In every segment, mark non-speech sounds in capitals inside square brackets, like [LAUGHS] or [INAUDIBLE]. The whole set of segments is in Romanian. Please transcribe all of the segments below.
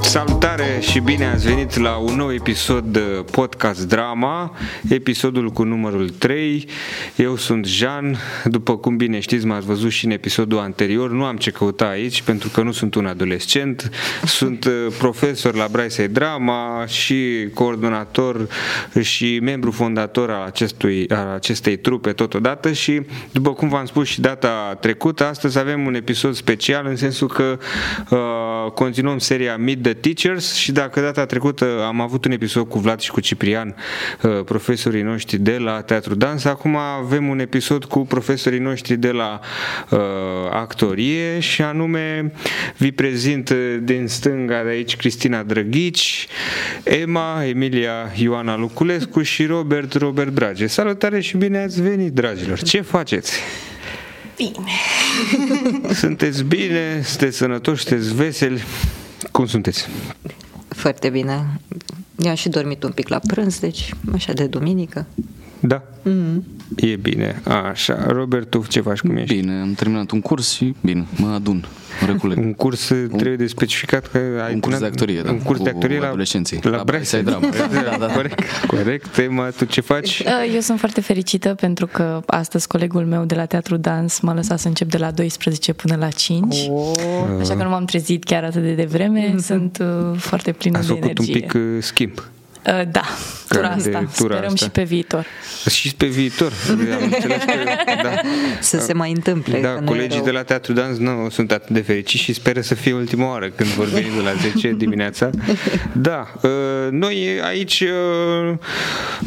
Salutare și bine ați venit la un nou episod de podcast drama, episodul cu numărul 3. Eu sunt Jean, după cum bine știți, m-ați văzut și în episodul anterior. Nu am ce căuta aici pentru că nu sunt un adolescent, sunt uh, profesor la Braisei Drama și coordonator și membru fondator al, acestui, al acestei trupe totodată și după cum v-am spus și data trecută, astăzi avem un episod special în sensul că uh, continuăm seria Meet the Teachers și dacă data trecută am avut un episod cu Vlad și cu Ciprian, uh, profesorii noștri de la Teatru Dans, acum avem un episod cu profesorii noștri de la uh, actorie și anume vi prezint uh, din stânga de aici Cristina Drăghici, Emma, Emilia Ioana Luculescu și Robert Robert Drage. Salutare și bine ați venit, dragilor! Ce faceți? Bine. [LAUGHS] Sunteți bine? Sunteți sănătoși? Sunteți veseli? Cum sunteți? Foarte bine. Eu am și dormit un pic la prânz, deci așa de duminică. Da? Mm-hmm. E bine. Așa. Robert, tu ce faci? Cum ești? Bine, am terminat un curs și bine, mă adun, mă reculeg. Un curs un, trebuie de specificat că ai un curs de actorie, da. Un curs de actorie la adolescenții. La, la Braisai Drama. [LAUGHS] da, da, corect, corect. Emma, tu ce faci? Eu sunt foarte fericită pentru că astăzi colegul meu de la Teatru Dans m-a lăsat să încep de la 12 până la 5. Oh. Așa că nu m-am trezit chiar atât de devreme. Mm-hmm. Sunt uh, foarte plină Ați de făcut energie. un pic uh, schimb. Uh, da, tura asta. tura Sperăm asta. și pe viitor. Și pe viitor. Am [LAUGHS] înțeles că, da. Să se mai întâmple. Da, că nu e colegii rău. de la Teatru Dans nu sunt atât de fericiți și speră să fie ultima oară când vor veni de la 10 [LAUGHS] dimineața. Da, uh, noi aici, uh,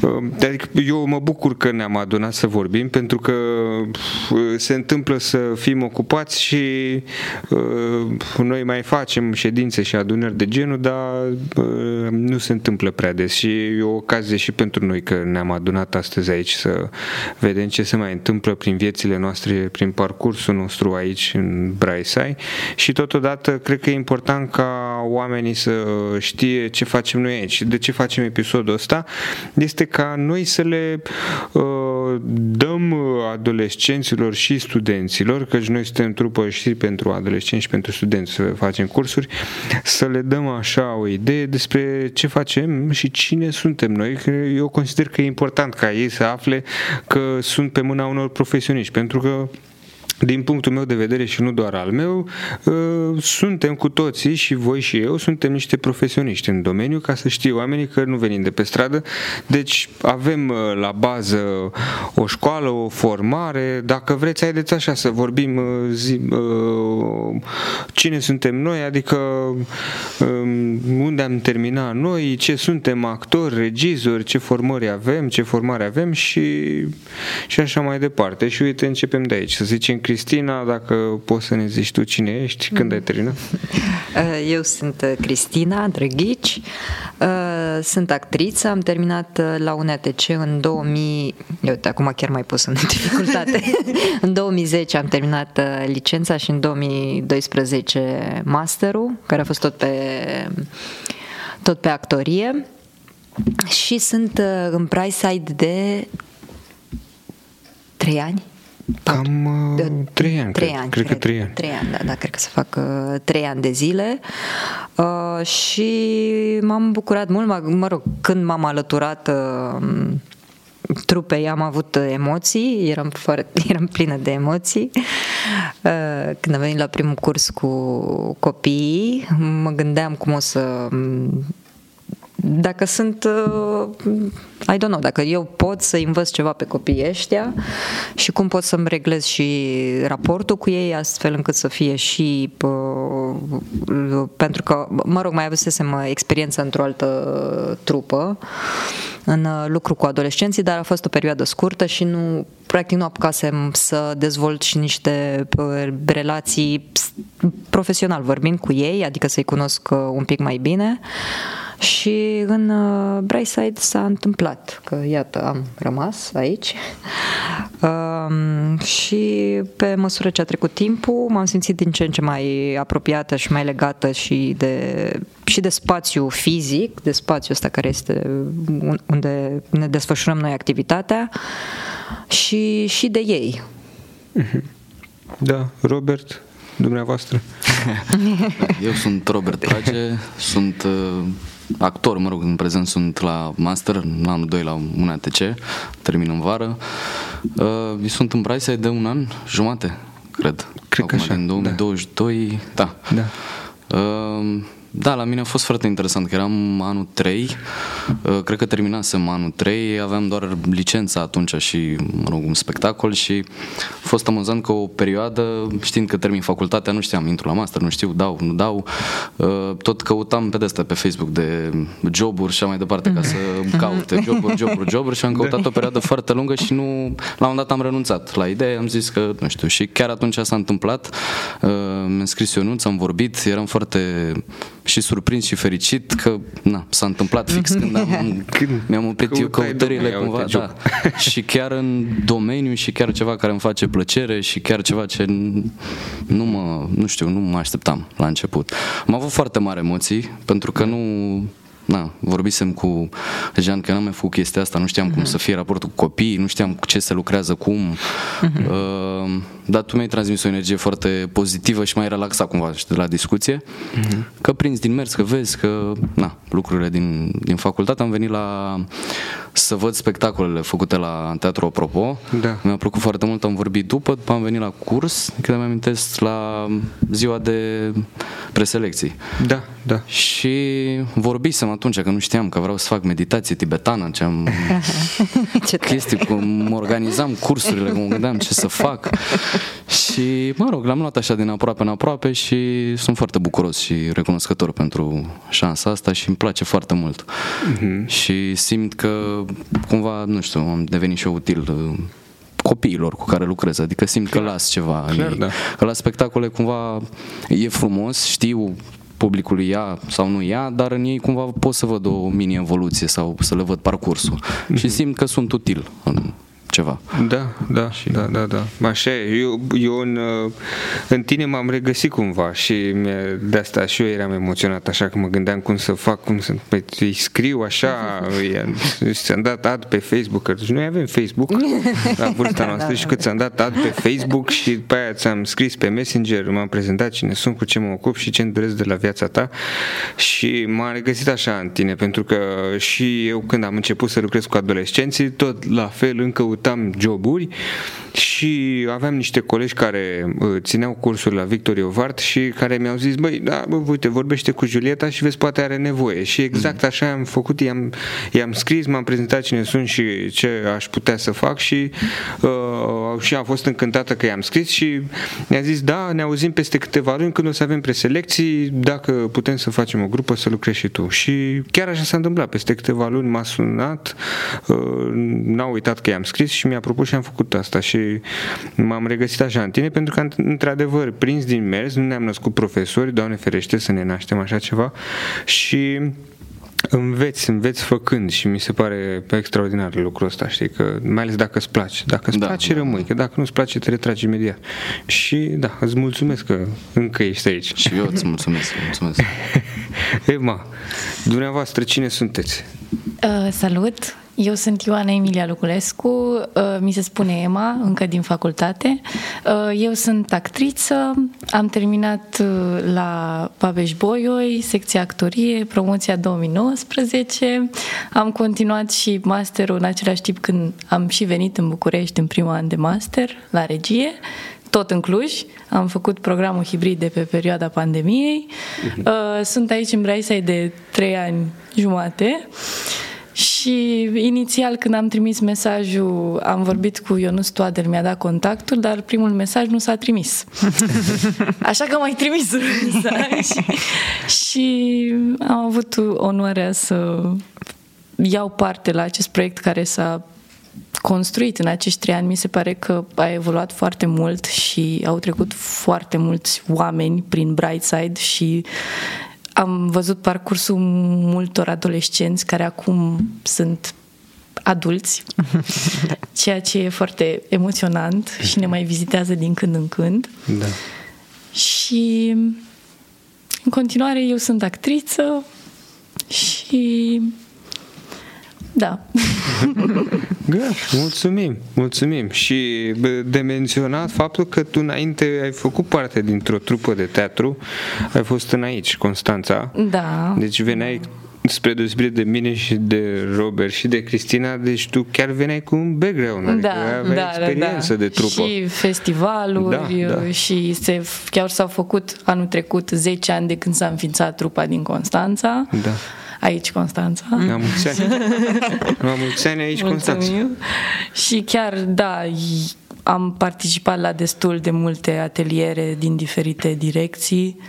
uh, adică eu mă bucur că ne-am adunat să vorbim pentru că uh, se întâmplă să fim ocupați și uh, noi mai facem ședințe și adunări de genul, dar uh, nu se întâmplă prea des și e o ocazie și pentru noi că ne-am adunat astăzi aici să vedem ce se mai întâmplă prin viețile noastre, prin parcursul nostru aici în Braisai și totodată cred că e important ca oamenii să știe ce facem noi aici. De ce facem episodul ăsta? Este ca noi să le uh, dăm adolescenților și studenților, căci noi suntem trupă și pentru adolescenți și pentru studenți să facem cursuri, să le dăm așa o idee despre ce facem și cine suntem noi. Eu consider că e important ca ei să afle că sunt pe mâna unor profesioniști, pentru că din punctul meu de vedere și nu doar al meu, uh, suntem cu toții și voi și eu suntem niște profesioniști în domeniu ca să știe oamenii că nu venim de pe stradă. Deci avem uh, la bază o școală, o formare. Dacă vreți, haideți așa să vorbim uh, zi, cine suntem noi, adică um, unde am terminat noi, ce suntem actori, regizori, ce formări avem, ce formare avem și, și așa mai departe. Și uite, începem de aici. Să zicem Cristina, dacă poți să ne zici tu cine ești, când ai terminat? [LAUGHS] Eu sunt Cristina Drăghici, sunt actriță, am terminat la UNATC în 2000, eu uite, acum chiar mai pus în [LAUGHS] dificultate, [LAUGHS] în 2010 am terminat licența și în 2012 masterul, care a fost tot pe, tot pe actorie și sunt în Brightside de 3 ani. Cam uh, trei ani, trei cred. ani, cred, cred, că trei ani. Trei ani, da, da, cred că să fac uh, trei ani de zile uh, și m-am bucurat mult, mă, mă rog, când m-am alăturat uh, trupei am avut emoții, eram, foarte, [LAUGHS] eram plină de emoții. Uh, când am venit la primul curs cu copiii, mă gândeam cum o să dacă sunt, uh, I don't know, dacă eu pot să învăț ceva pe copiii ăștia și cum pot să-mi reglez și raportul cu ei astfel încât să fie și uh, pentru că, mă rog, mai avusesem experiență într-o altă trupă în lucru cu adolescenții, dar a fost o perioadă scurtă și nu, practic nu apucasem să dezvolt și niște relații profesional vorbind cu ei, adică să-i cunosc un pic mai bine. Și în uh, Brayside s-a întâmplat că, iată, am rămas aici [LAUGHS] um, și pe măsură ce a trecut timpul m-am simțit din ce în ce mai apropiată și mai legată și de, și de spațiu fizic, de spațiul ăsta care este unde ne desfășurăm noi activitatea și, și de ei. Da, Robert, dumneavoastră? [LAUGHS] [LAUGHS] Eu sunt Robert Trage, sunt uh, actor, mă rog, în prezent sunt la master, în anul 2 la un ATC, termin în vară. Uh, sunt în Braise de un an jumate, cred. Cred că Acum, așa, Din 2022, da. Da. Uh, da, la mine a fost foarte interesant, că eram anul 3, uh, cred că terminasem anul 3, aveam doar licența atunci și, mă rog, un spectacol și a fost amuzant că o perioadă, știind că termin facultatea, nu știam, intru la master, nu știu, dau, nu dau, uh, tot căutam pe de pe Facebook de joburi și așa mai departe ca să caute. Joburi, joburi, joburi și am căutat o perioadă foarte lungă și nu, la un dat am renunțat la idee, am zis că, nu știu, și chiar atunci s-a întâmplat, uh, mi-am scris Ionuț, am vorbit, eram foarte și surprins și fericit că na, s-a întâmplat fix [LAUGHS] când am, Când mi-am oprit eu căutai, căutările domnule, cumva, uite, da. [LAUGHS] și chiar în domeniu și chiar ceva care îmi face plăcere și chiar ceva ce nu mă, nu știu, nu mă așteptam la început. Am avut foarte mari emoții pentru că nu Na, vorbisem cu Jean că n-am mai făcut chestia asta, nu știam cum să fie raportul cu copiii, nu știam cu ce se lucrează, cum. Uh, dar tu mi-ai transmis o energie foarte pozitivă și mai relaxat cumva și de la discuție. Că prinzi din mers, că vezi că, na, lucrurile din, din facultate. Am venit la să văd spectacolele făcute la Teatru Apropo. Da. Mi-a plăcut foarte mult, am vorbit după, după am venit la curs, când mi amintesc la ziua de preselecții. Da, da. Și vorbisem atunci, că nu știam că vreau să fac meditație tibetană, ce am [LAUGHS] Ce tare. chestii, cum organizam cursurile, cum gândeam ce să fac. Și, mă rog, l-am luat așa din aproape în aproape și sunt foarte bucuros și recunoscător pentru șansa asta și îmi place foarte mult. Și simt că, cumva, nu știu, am devenit și eu util uh, copiilor cu care lucrez, adică simt că las ceva. Clar, ei. da. Că la spectacole cumva e frumos, știu publicul ia sau nu ia, dar în ei cumva pot să văd o mini-evoluție sau să le văd parcursul. Și simt că sunt util în ceva. Da, da, da, da, da. Așa e. Eu, eu în, uh, în tine m-am regăsit cumva și mi- de asta și eu eram emoționat, așa că mă gândeam cum să fac, cum să păi, îi scriu așa, îi- [LAUGHS] ți-am dat ad pe Facebook, că noi avem Facebook [LAUGHS] la vârsta noastră și că ți-am dat ad pe Facebook și după aia ți-am scris pe Messenger, m-am prezentat cine sunt, cu ce mă ocup și ce îmi doresc de la viața ta și m-am regăsit așa în tine, pentru că și eu când am început să lucrez cu adolescenții, tot la fel încă căutam joburi și aveam niște colegi care uh, țineau cursuri la Victor Iovart și care mi-au zis, băi, da, bă, uite, vorbește cu Julieta și vezi, poate are nevoie. Și exact așa am făcut, i-am, i-am scris, m-am prezentat cine sunt și ce aș putea să fac și, uh, și am fost încântată că i-am scris și mi-a zis, da, ne auzim peste câteva luni când o să avem preselecții, dacă putem să facem o grupă, să lucrezi și tu. Și chiar așa s-a întâmplat, peste câteva luni m-a sunat, uh, n-a uitat că i-am scris și mi-a propus și am făcut asta și m-am regăsit așa în tine pentru că într-adevăr prins din mers, nu ne-am născut profesori, Doamne ferește să ne naștem așa ceva și înveți, înveți făcând și mi se pare extraordinar lucrul ăsta, știi, că mai ales dacă îți place. Dacă îți Da, place, da, rămâi, că dacă nu-ți place, te retragi imediat. Și da, îți mulțumesc că încă ești aici. Și eu îți mulțumesc, mulțumesc. [LAUGHS] Ema, dumneavoastră cine sunteți? Uh, salut! Eu sunt Ioana Emilia Luculescu, uh, mi se spune Ema, încă din facultate. Uh, eu sunt actriță, am terminat uh, la Babeș Bolyai, secția actorie, promoția 2019. Am continuat și masterul în același timp când am și venit în București în primul an de master la regie tot în Cluj. Am făcut programul hibrid de pe perioada pandemiei. Uh, Sunt aici în Braisai de trei ani jumate. Și inițial când am trimis mesajul, am vorbit cu Ionus Toader, mi-a dat contactul, dar primul mesaj nu s-a trimis. [LAUGHS] Așa că am mai trimis un mesaj și am avut onoarea să iau parte la acest proiect care s-a construit în acești trei ani. Mi se pare că a evoluat foarte mult și au trecut foarte mulți oameni prin Brightside și am văzut parcursul multor adolescenți care acum sunt adulți, [LAUGHS] ceea ce e foarte emoționant și ne mai vizitează din când în când. Da. Și în continuare eu sunt actriță și da. Da, mulțumim, mulțumim. Și de menționat faptul că tu înainte ai făcut parte dintr-o trupă de teatru, ai fost în aici, Constanța. Da. Deci veneai spre deosebire de mine și de Robert și de Cristina, deci tu chiar veneai cu un background, adică da, aveai da, experiență da, da. de trupă. Și festivaluri Da, da. și se, chiar s-au făcut anul trecut 10 ani de când s-a înființat trupa din Constanța. Da. Aici Constanța. La mulți ani. La mulți ani aici, Constanța. Mulțumim. Și chiar, da, i- am participat la destul de multe ateliere din diferite direcții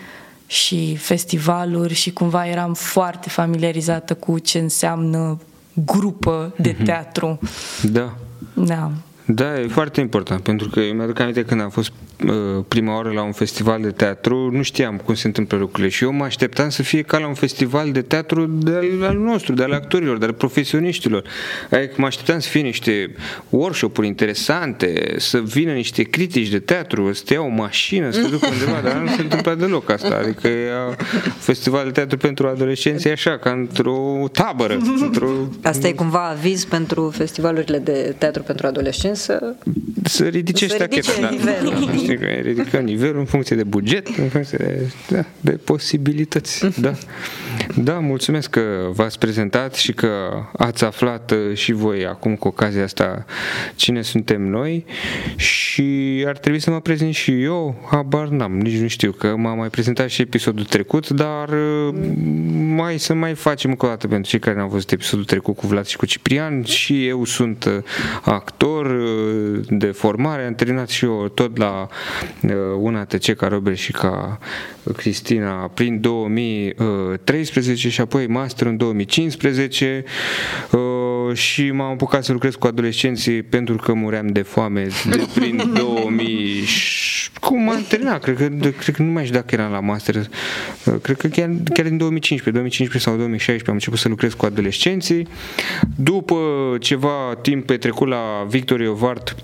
și festivaluri și cumva eram foarte familiarizată cu ce înseamnă grupă de Mhm. teatru. Da. Da. Da, e foarte important, pentru că eu mi-aduc aminte când am fost uh, prima oară la un festival de teatru, nu știam cum se întâmplă lucrurile și eu mă așteptam să fie ca la un festival de teatru de al, al nostru, de al actorilor, de al profesioniștilor. Adică mă așteptam să fie niște workshop-uri interesante, să vină niște critici de teatru, să te ia o mașină, să te ducă undeva, dar nu se întâmplă deloc asta. Adică e a, festival de teatru pentru adolescenți e așa, ca într-o tabără, într-o Asta e cumva aviz pentru festivalurile de teatru pentru adolescenți să... să ridice Să ștacheta. ridice da. nivelul. [LAUGHS] Știi că ridicăm nivelul în funcție de buget, în funcție de, da, de posibilități. Da. da, mulțumesc că v-ați prezentat și că ați aflat uh, și voi acum cu ocazia asta cine suntem noi și ar trebui să mă prezint și eu, habar n-am, nici nu știu că m-am mai prezentat și episodul trecut, dar uh, mai să mai facem încă o dată pentru cei care n-au văzut episodul trecut cu Vlad și cu Ciprian și eu sunt uh, actor uh, de formare, am terminat și eu tot la uh, una ATC ca Robert și ca Cristina prin 2013 și apoi master în 2015 uh, și m-am apucat să lucrez cu adolescenții pentru că muream de foame de [LAUGHS] prin 2000 și- cum am terminat, cred că, de- cred că nu mai știu dacă eram la master, uh, cred că chiar, chiar în 2015, 2015 sau 2016 am început să lucrez cu adolescenții. După ceva timp petrecut la Victor Iovart,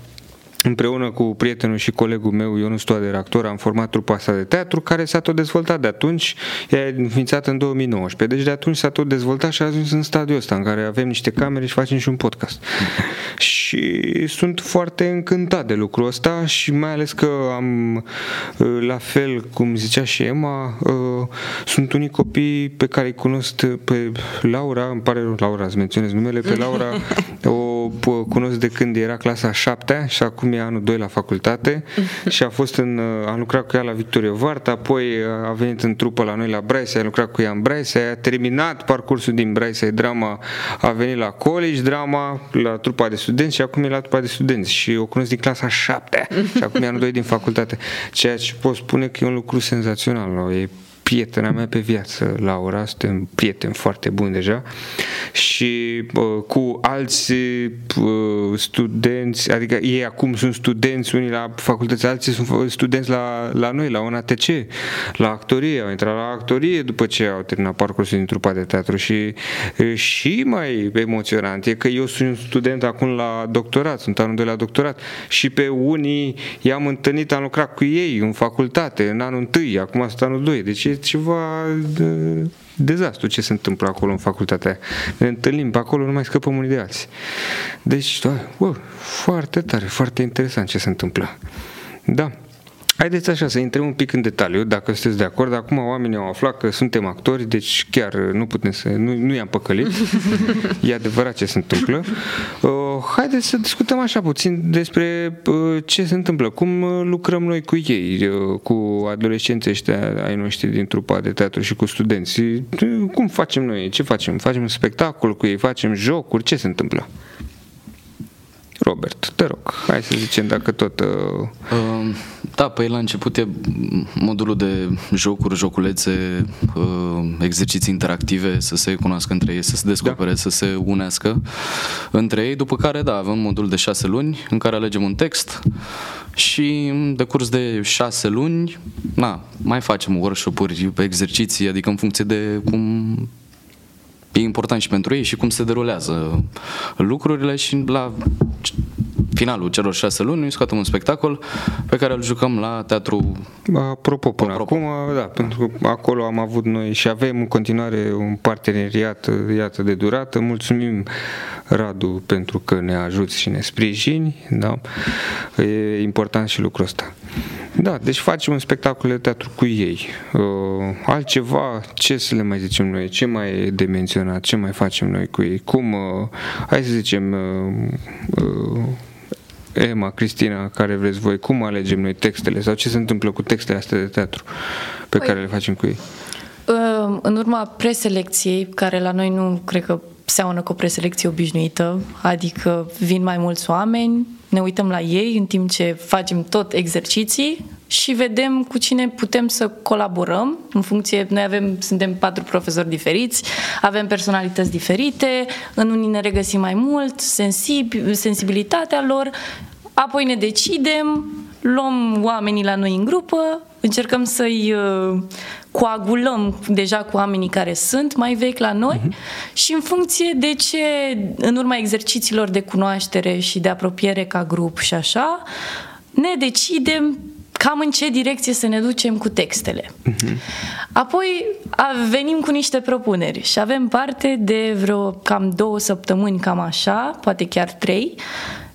Împreună cu prietenul și colegul meu, Ionus Toader, actor, am format trupa asta de teatru, care s-a tot dezvoltat de atunci, ea e înființată în 2019. Deci de atunci s-a tot dezvoltat și a ajuns în stadiul ăsta, în care avem niște camere și facem și un podcast. [LAUGHS] și sunt foarte încântat de lucrul ăsta și mai ales că am, uh, la fel cum zicea și Emma, uh, sunt unii copii pe care îi cunosc pe Laura, îmi pare rău, Laura, îți menționez numele, pe Laura [LAUGHS] o p- cunosc de când era clasa 7 și acum e anul 2 la facultate și a fost în, a lucrat cu ea la Victoria Vart, apoi a venit în trupă la noi la Braise, a lucrat cu ea în Braise, a terminat parcursul din Braise, drama, a venit la college, drama, la trupa de studenți și acum e la trupa de studenți și o cunosc din clasa 7 [LAUGHS] și acum e anul 2 din facultate, ceea ce pot spune că e un lucru senzațional, e prietena mea pe viață, Laura, suntem prieteni foarte buni deja și uh, cu alți uh, studenți, adică ei acum sunt studenți, unii la facultăți, alții sunt studenți la, la noi, la UNATC, la actorie, au intrat la actorie după ce au terminat parcursul din trupa de teatru și uh, și mai emoționant e că eu sunt student acum la doctorat, sunt anul 2 la doctorat și pe unii i-am întâlnit, am lucrat cu ei în facultate, în anul 1, acum sunt anul 2, deci e ceva de, dezastru ce se întâmplă acolo în facultatea aia. Ne întâlnim pe acolo, nu mai scăpăm unii de alții. Deci, da, bă, foarte tare, foarte interesant ce se întâmplă. Da. Haideți așa să intrăm un pic în detaliu, dacă sunteți de acord. Acum oamenii au aflat că suntem actori, deci chiar nu putem să... Nu, nu i-am păcălit. [LAUGHS] e adevărat ce se întâmplă. Uh, haideți să discutăm așa puțin despre uh, ce se întâmplă, cum uh, lucrăm noi cu ei, uh, cu adolescenții ăștia ai noștri din trupa de teatru și cu studenții. Uh, Cum facem noi? Ce facem? Facem un spectacol cu ei? Facem jocuri? Ce se întâmplă? Robert, te rog, hai să zicem dacă tot... Uh, Uh, Da, păi la început e modulul de jocuri, joculețe, uh, exerciții interactive, să se cunoască între ei, să se descopere, da. să se unească între ei, după care, da, avem un modul de șase luni în care alegem un text și în decurs de șase luni, na, mai facem workshop-uri, exerciții, adică în funcție de cum e important și pentru ei și cum se derulează lucrurile și la finalul celor șase luni noi scoatem un spectacol pe care îl jucăm la teatru Apropo, până Apropo. acum, da, pentru că acolo am avut noi și avem în continuare un parteneriat, iată, de durată. Mulțumim Radu, pentru că ne ajuți și ne sprijini, da? E important și lucrul ăsta. Da, deci facem un spectacol de teatru cu ei. Uh, altceva, ce să le mai zicem noi? Ce mai e de menționat? Ce mai facem noi cu ei? Cum, uh, hai să zicem, uh, uh, Emma, Cristina, care vreți voi, cum alegem noi textele sau ce se întâmplă cu textele astea de teatru pe păi, care le facem cu ei? Uh, în urma preselecției, care la noi nu cred că seamănă cu o preselecție obișnuită, adică vin mai mulți oameni, ne uităm la ei în timp ce facem tot exerciții și vedem cu cine putem să colaborăm în funcție, noi avem, suntem patru profesori diferiți, avem personalități diferite, în unii ne regăsim mai mult, sensib, sensibilitatea lor, apoi ne decidem, luăm oamenii la noi în grupă, încercăm să-i uh, coagulăm deja cu oamenii care sunt mai vechi la noi uh-huh. și în funcție de ce, în urma exercițiilor de cunoaștere și de apropiere ca grup și așa, ne decidem cam în ce direcție să ne ducem cu textele. Uh-huh. Apoi venim cu niște propuneri și avem parte de vreo cam două săptămâni, cam așa, poate chiar trei,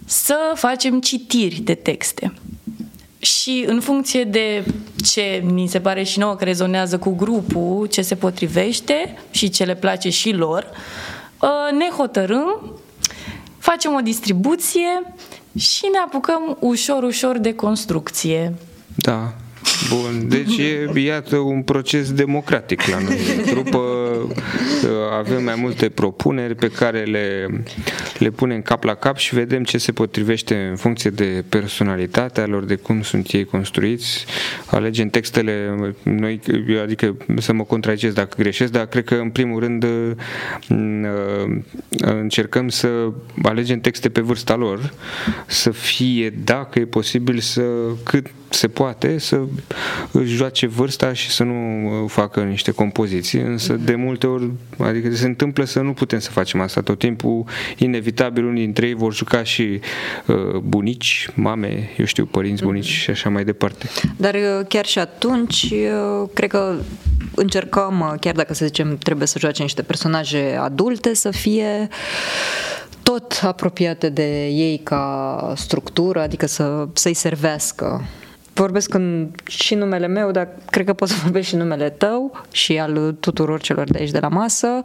să facem citiri de texte. Și în funcție de ce mi se pare și nouă că rezonează cu grupul, ce se potrivește și ce le place și lor, ă, ne hotărâm, facem o distribuție și ne apucăm ușor, ușor de construcție. Da, Bun, deci e, iată, un proces democratic la noi. [LAUGHS] Trupă avem mai multe propuneri pe care le, le punem cap la cap și vedem ce se potrivește în funcție de personalitatea lor, de cum sunt ei construiți. Alegem textele, noi, adică să mă contragez dacă greșesc, dar cred că în primul rând încercăm să alegem texte pe vârsta lor, să fie, dacă e posibil, să cât se poate să își joace vârsta și să nu uh, facă niște compoziții, însă de multe ori, adică se întâmplă să nu putem să facem asta tot timpul, inevitabil unii dintre ei vor juca și uh, bunici, mame, eu știu, părinți, bunici mm-hmm. și așa mai departe. Dar uh, chiar și atunci, uh, cred că încercăm, chiar dacă să zicem trebuie să joace niște personaje adulte, să fie tot apropiate de ei ca structură, adică să, să-i servească vorbesc în, și numele meu, dar cred că pot să [LAUGHS] vorbesc și numele tău și al tuturor celor de aici de la masă.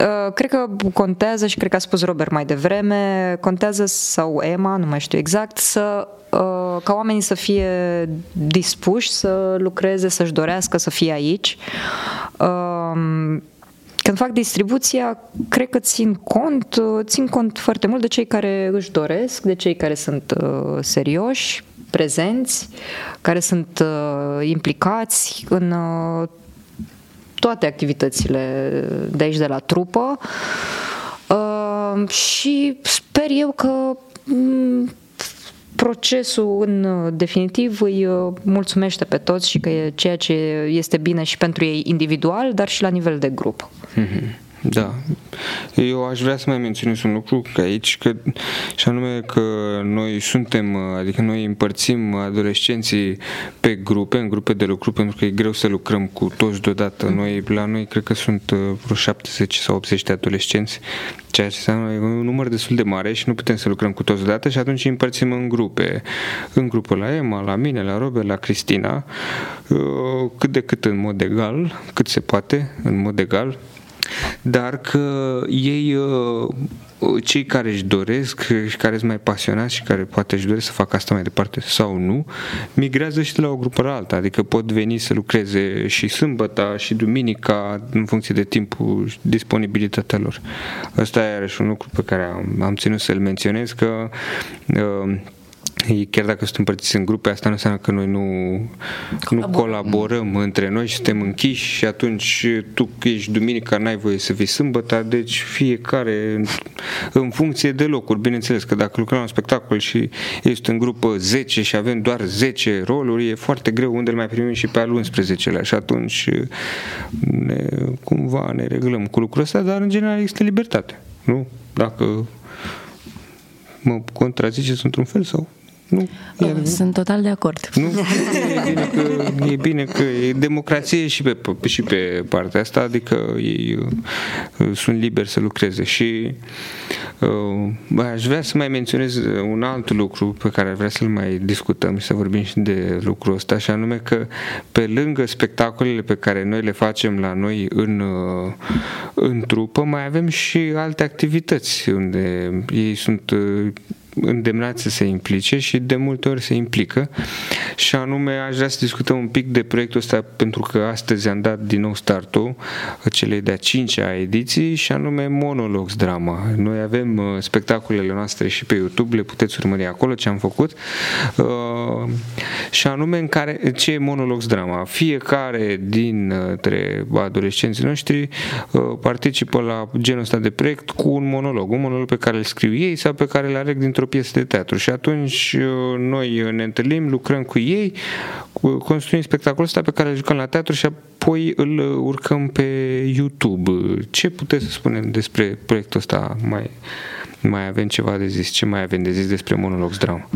Uh, cred că contează și cred că a spus Robert mai devreme, contează sau Emma, nu mai știu exact, să uh, ca oamenii să fie dispuși să lucreze, să-și dorească să fie aici. Um, când fac distribuția, cred că țin cont, uh, țin cont foarte mult de cei care își doresc, de cei care sunt serioși, prezenți, care sunt uh, implicați în uh, toate activitățile de aici, de la trupă. Uh, și sper eu că um, procesul în definitiv îi uh, mulțumește pe toți și că e ceea ce este bine și pentru ei individual, dar și la nivel de grup. Mm-hmm. Da. Eu aș vrea să mai menționez un lucru că aici, că, și anume că noi suntem, adică noi împărțim adolescenții pe grupe, în grupe de lucru, pentru că e greu să lucrăm cu toți deodată. Noi, la noi, cred că sunt uh, vreo 70 sau 80 de adolescenți, ceea ce înseamnă un număr destul de mare și nu putem să lucrăm cu toți deodată și atunci îi împărțim în grupe. În grupul la Emma, la mine, la Robert, la Cristina, uh, cât de cât în mod egal, cât se poate, în mod egal, dar că ei uh, cei care își doresc și care sunt mai pasionați și care poate își doresc să facă asta mai departe sau nu, migrează și de la o grupă la alta, adică pot veni să lucreze și sâmbăta și duminica în funcție de timpul și disponibilitatea lor. Asta e iarăși un lucru pe care am, am ținut să-l menționez că uh, chiar dacă sunt împărțiți în grupe, asta nu înseamnă că noi nu, nu colaborăm între noi și suntem închiși și atunci tu ești duminica, n-ai voie să fii sâmbătă, deci fiecare în, în funcție de locuri. Bineînțeles că dacă lucrăm la un spectacol și ești în grupă 10 și avem doar 10 roluri, e foarte greu unde îl mai primim și pe al 11-lea și atunci ne, cumva ne reglăm cu lucrul ăsta, dar în general există libertate. Nu? Dacă mă contraziceți într-un fel sau Nu, e, Sunt total de acord. Nu, [LAUGHS] e bine că e, bine că e democrație și pe, și pe partea asta, adică ei uh, sunt liberi să lucreze și uh, aș vrea să mai menționez un alt lucru pe care vrea să-l mai discutăm și să vorbim și de lucrul ăsta, și anume că pe lângă spectacolele pe care noi le facem la noi în, uh, în trupă, mai avem și alte activități unde ei sunt uh, îndemnați să se implice și de multe ori se implică și anume aș vrea să discutăm un pic de proiectul ăsta pentru că astăzi am dat din nou startul celei de-a cincea ediții și anume Monologs Drama. Noi avem uh, spectacolele noastre și pe YouTube, le puteți urmări acolo ce am făcut uh, și anume în care, ce e Monologs Drama? Fiecare dintre adolescenții noștri uh, participă la genul ăsta de proiect cu un monolog, un monolog pe care îl scriu ei sau pe care îl aleg dintr-o o piesă de teatru și atunci uh, noi ne întâlnim, lucrăm cu ei, construim spectacolul ăsta pe care îl jucăm la teatru și apoi îl urcăm pe YouTube. Ce puteți să spunem despre proiectul ăsta mai mai avem ceva de zis. Ce mai avem de zis despre Monologs Drama?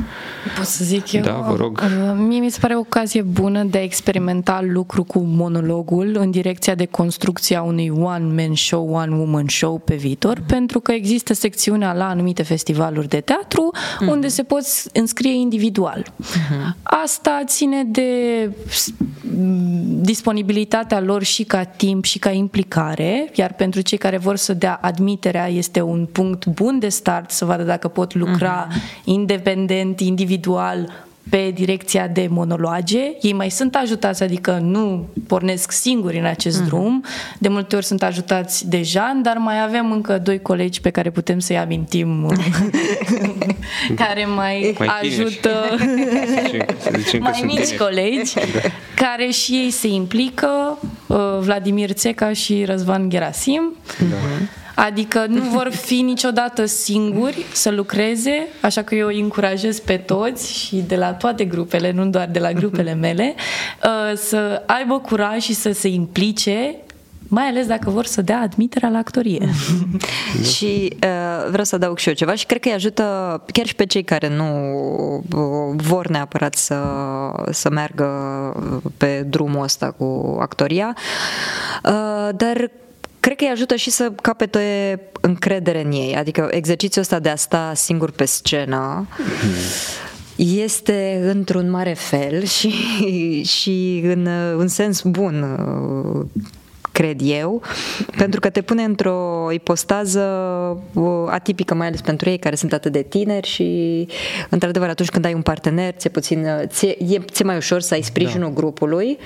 Pot să zic eu? Da, vă rog. Uh, mie mi se pare o ocazie bună de a experimenta lucru cu monologul în direcția de construcție a unui one-man show, one-woman show pe viitor, mm-hmm. pentru că există secțiunea la anumite festivaluri de teatru mm-hmm. unde se pot înscrie individual. Mm-hmm. Asta ține de disponibilitatea lor și ca timp și ca implicare, iar pentru cei care vor să dea admiterea este un punct bun de start să vadă dacă pot lucra uh-huh. independent, individual, pe direcția de monologe. Ei mai sunt ajutați, adică nu pornesc singuri în acest uh-huh. drum. De multe ori sunt ajutați de Jean, dar mai avem încă doi colegi pe care putem să-i amintim, [LAUGHS] care mai, mai ajută, mai mici colegi, da. care și ei se implică, uh, Vladimir Țeca și Răzvan Gerasim. Da. Adică nu vor fi niciodată singuri să lucreze, așa că eu îi încurajez pe toți și de la toate grupele, nu doar de la grupele mele, uh, să aibă curaj și să se implice mai ales dacă vor să dea admiterea la actorie. [LAUGHS] și uh, vreau să adaug și eu ceva și cred că îi ajută chiar și pe cei care nu uh, vor neapărat să, să meargă pe drumul ăsta cu actoria, uh, dar cred că îi ajută și să capete încredere în ei. Adică exercițiul ăsta de a sta singur pe scenă este într-un mare fel și, și în un sens bun cred eu, pentru că te pune într-o ipostază atipică, mai ales pentru ei care sunt atât de tineri și, într-adevăr, atunci când ai un partener, ți-e, puțin, ți-e, e, ți-e mai ușor să ai sprijinul da. grupului,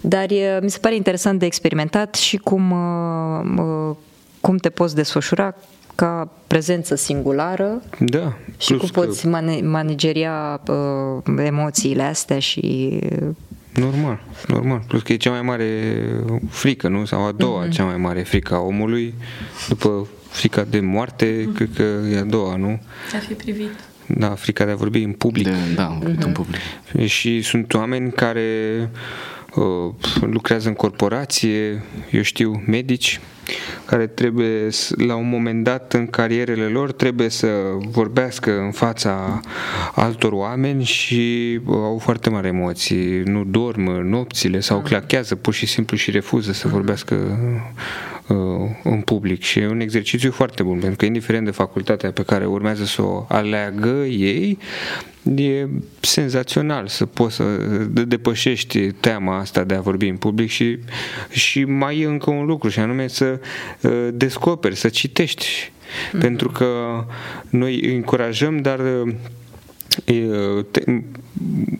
dar e, mi se pare interesant de experimentat și cum, cum te poți desfășura ca prezență singulară da, și cum poți că... manageria uh, emoțiile astea și Normal, normal. Plus că e cea mai mare frică, nu? Sau a doua mm-hmm. cea mai mare frică a omului, după frica de moarte, mm-hmm. cred că e a doua, nu? De a fi privit. Da, frica de a vorbi în public. De, da, mm-hmm. în mhm. public. Și sunt oameni care uh, lucrează în corporație, eu știu, medici, care trebuie, la un moment dat în carierele lor, trebuie să vorbească în fața altor oameni și au foarte mari emoții. Nu dorm nopțile sau clachează pur și simplu și refuză să vorbească uh, în public. Și e un exercițiu foarte bun, pentru că indiferent de facultatea pe care urmează să o aleagă ei, e senzațional să poți să depășești teama asta de a vorbi în public și, și mai e încă un lucru și anume să uh, descoperi, să citești. Mm-hmm. Pentru că noi îi încurajăm, dar uh, te,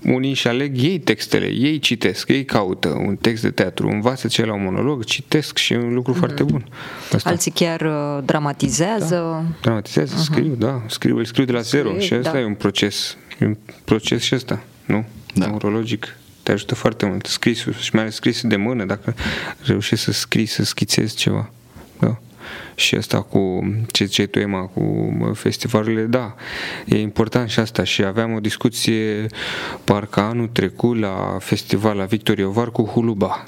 unii își aleg ei textele, ei citesc, ei caută un text de teatru, învață ce la un monolog, citesc și e un lucru mm-hmm. foarte bun. Asta. Alții chiar uh, dramatizează. Da, dramatizează, uh-huh. scriu, da, scriu, îl scriu de la scriu, zero și asta da. e un proces, e un proces și ăsta, nu? Da. Neurologic. Te ajută foarte mult. Scrisul și mai ales scrisul de mână, dacă reușești să scrii, să schițezi ceva. Da și asta cu ce ce tu, Emma, cu festivalurile, da, e important și asta și aveam o discuție parcă anul trecut la festival la Victor Iovar cu Huluba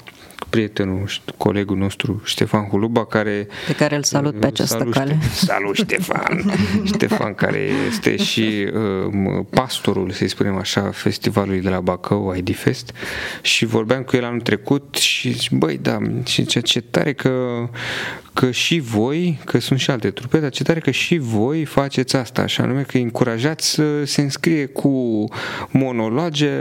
prietenul, colegul nostru Ștefan Huluba, care... Pe care îl salut pe această salut, cale. Salut Ștefan! [LAUGHS] Ștefan care este și uh, pastorul, să-i spunem așa, festivalului de la Bacău, ID Fest și vorbeam cu el anul trecut și băi, da, și ce, ce tare că că și voi, că sunt și alte trupe, dar ce tare că și voi faceți asta, așa anume că încurajați să se înscrie cu monologe,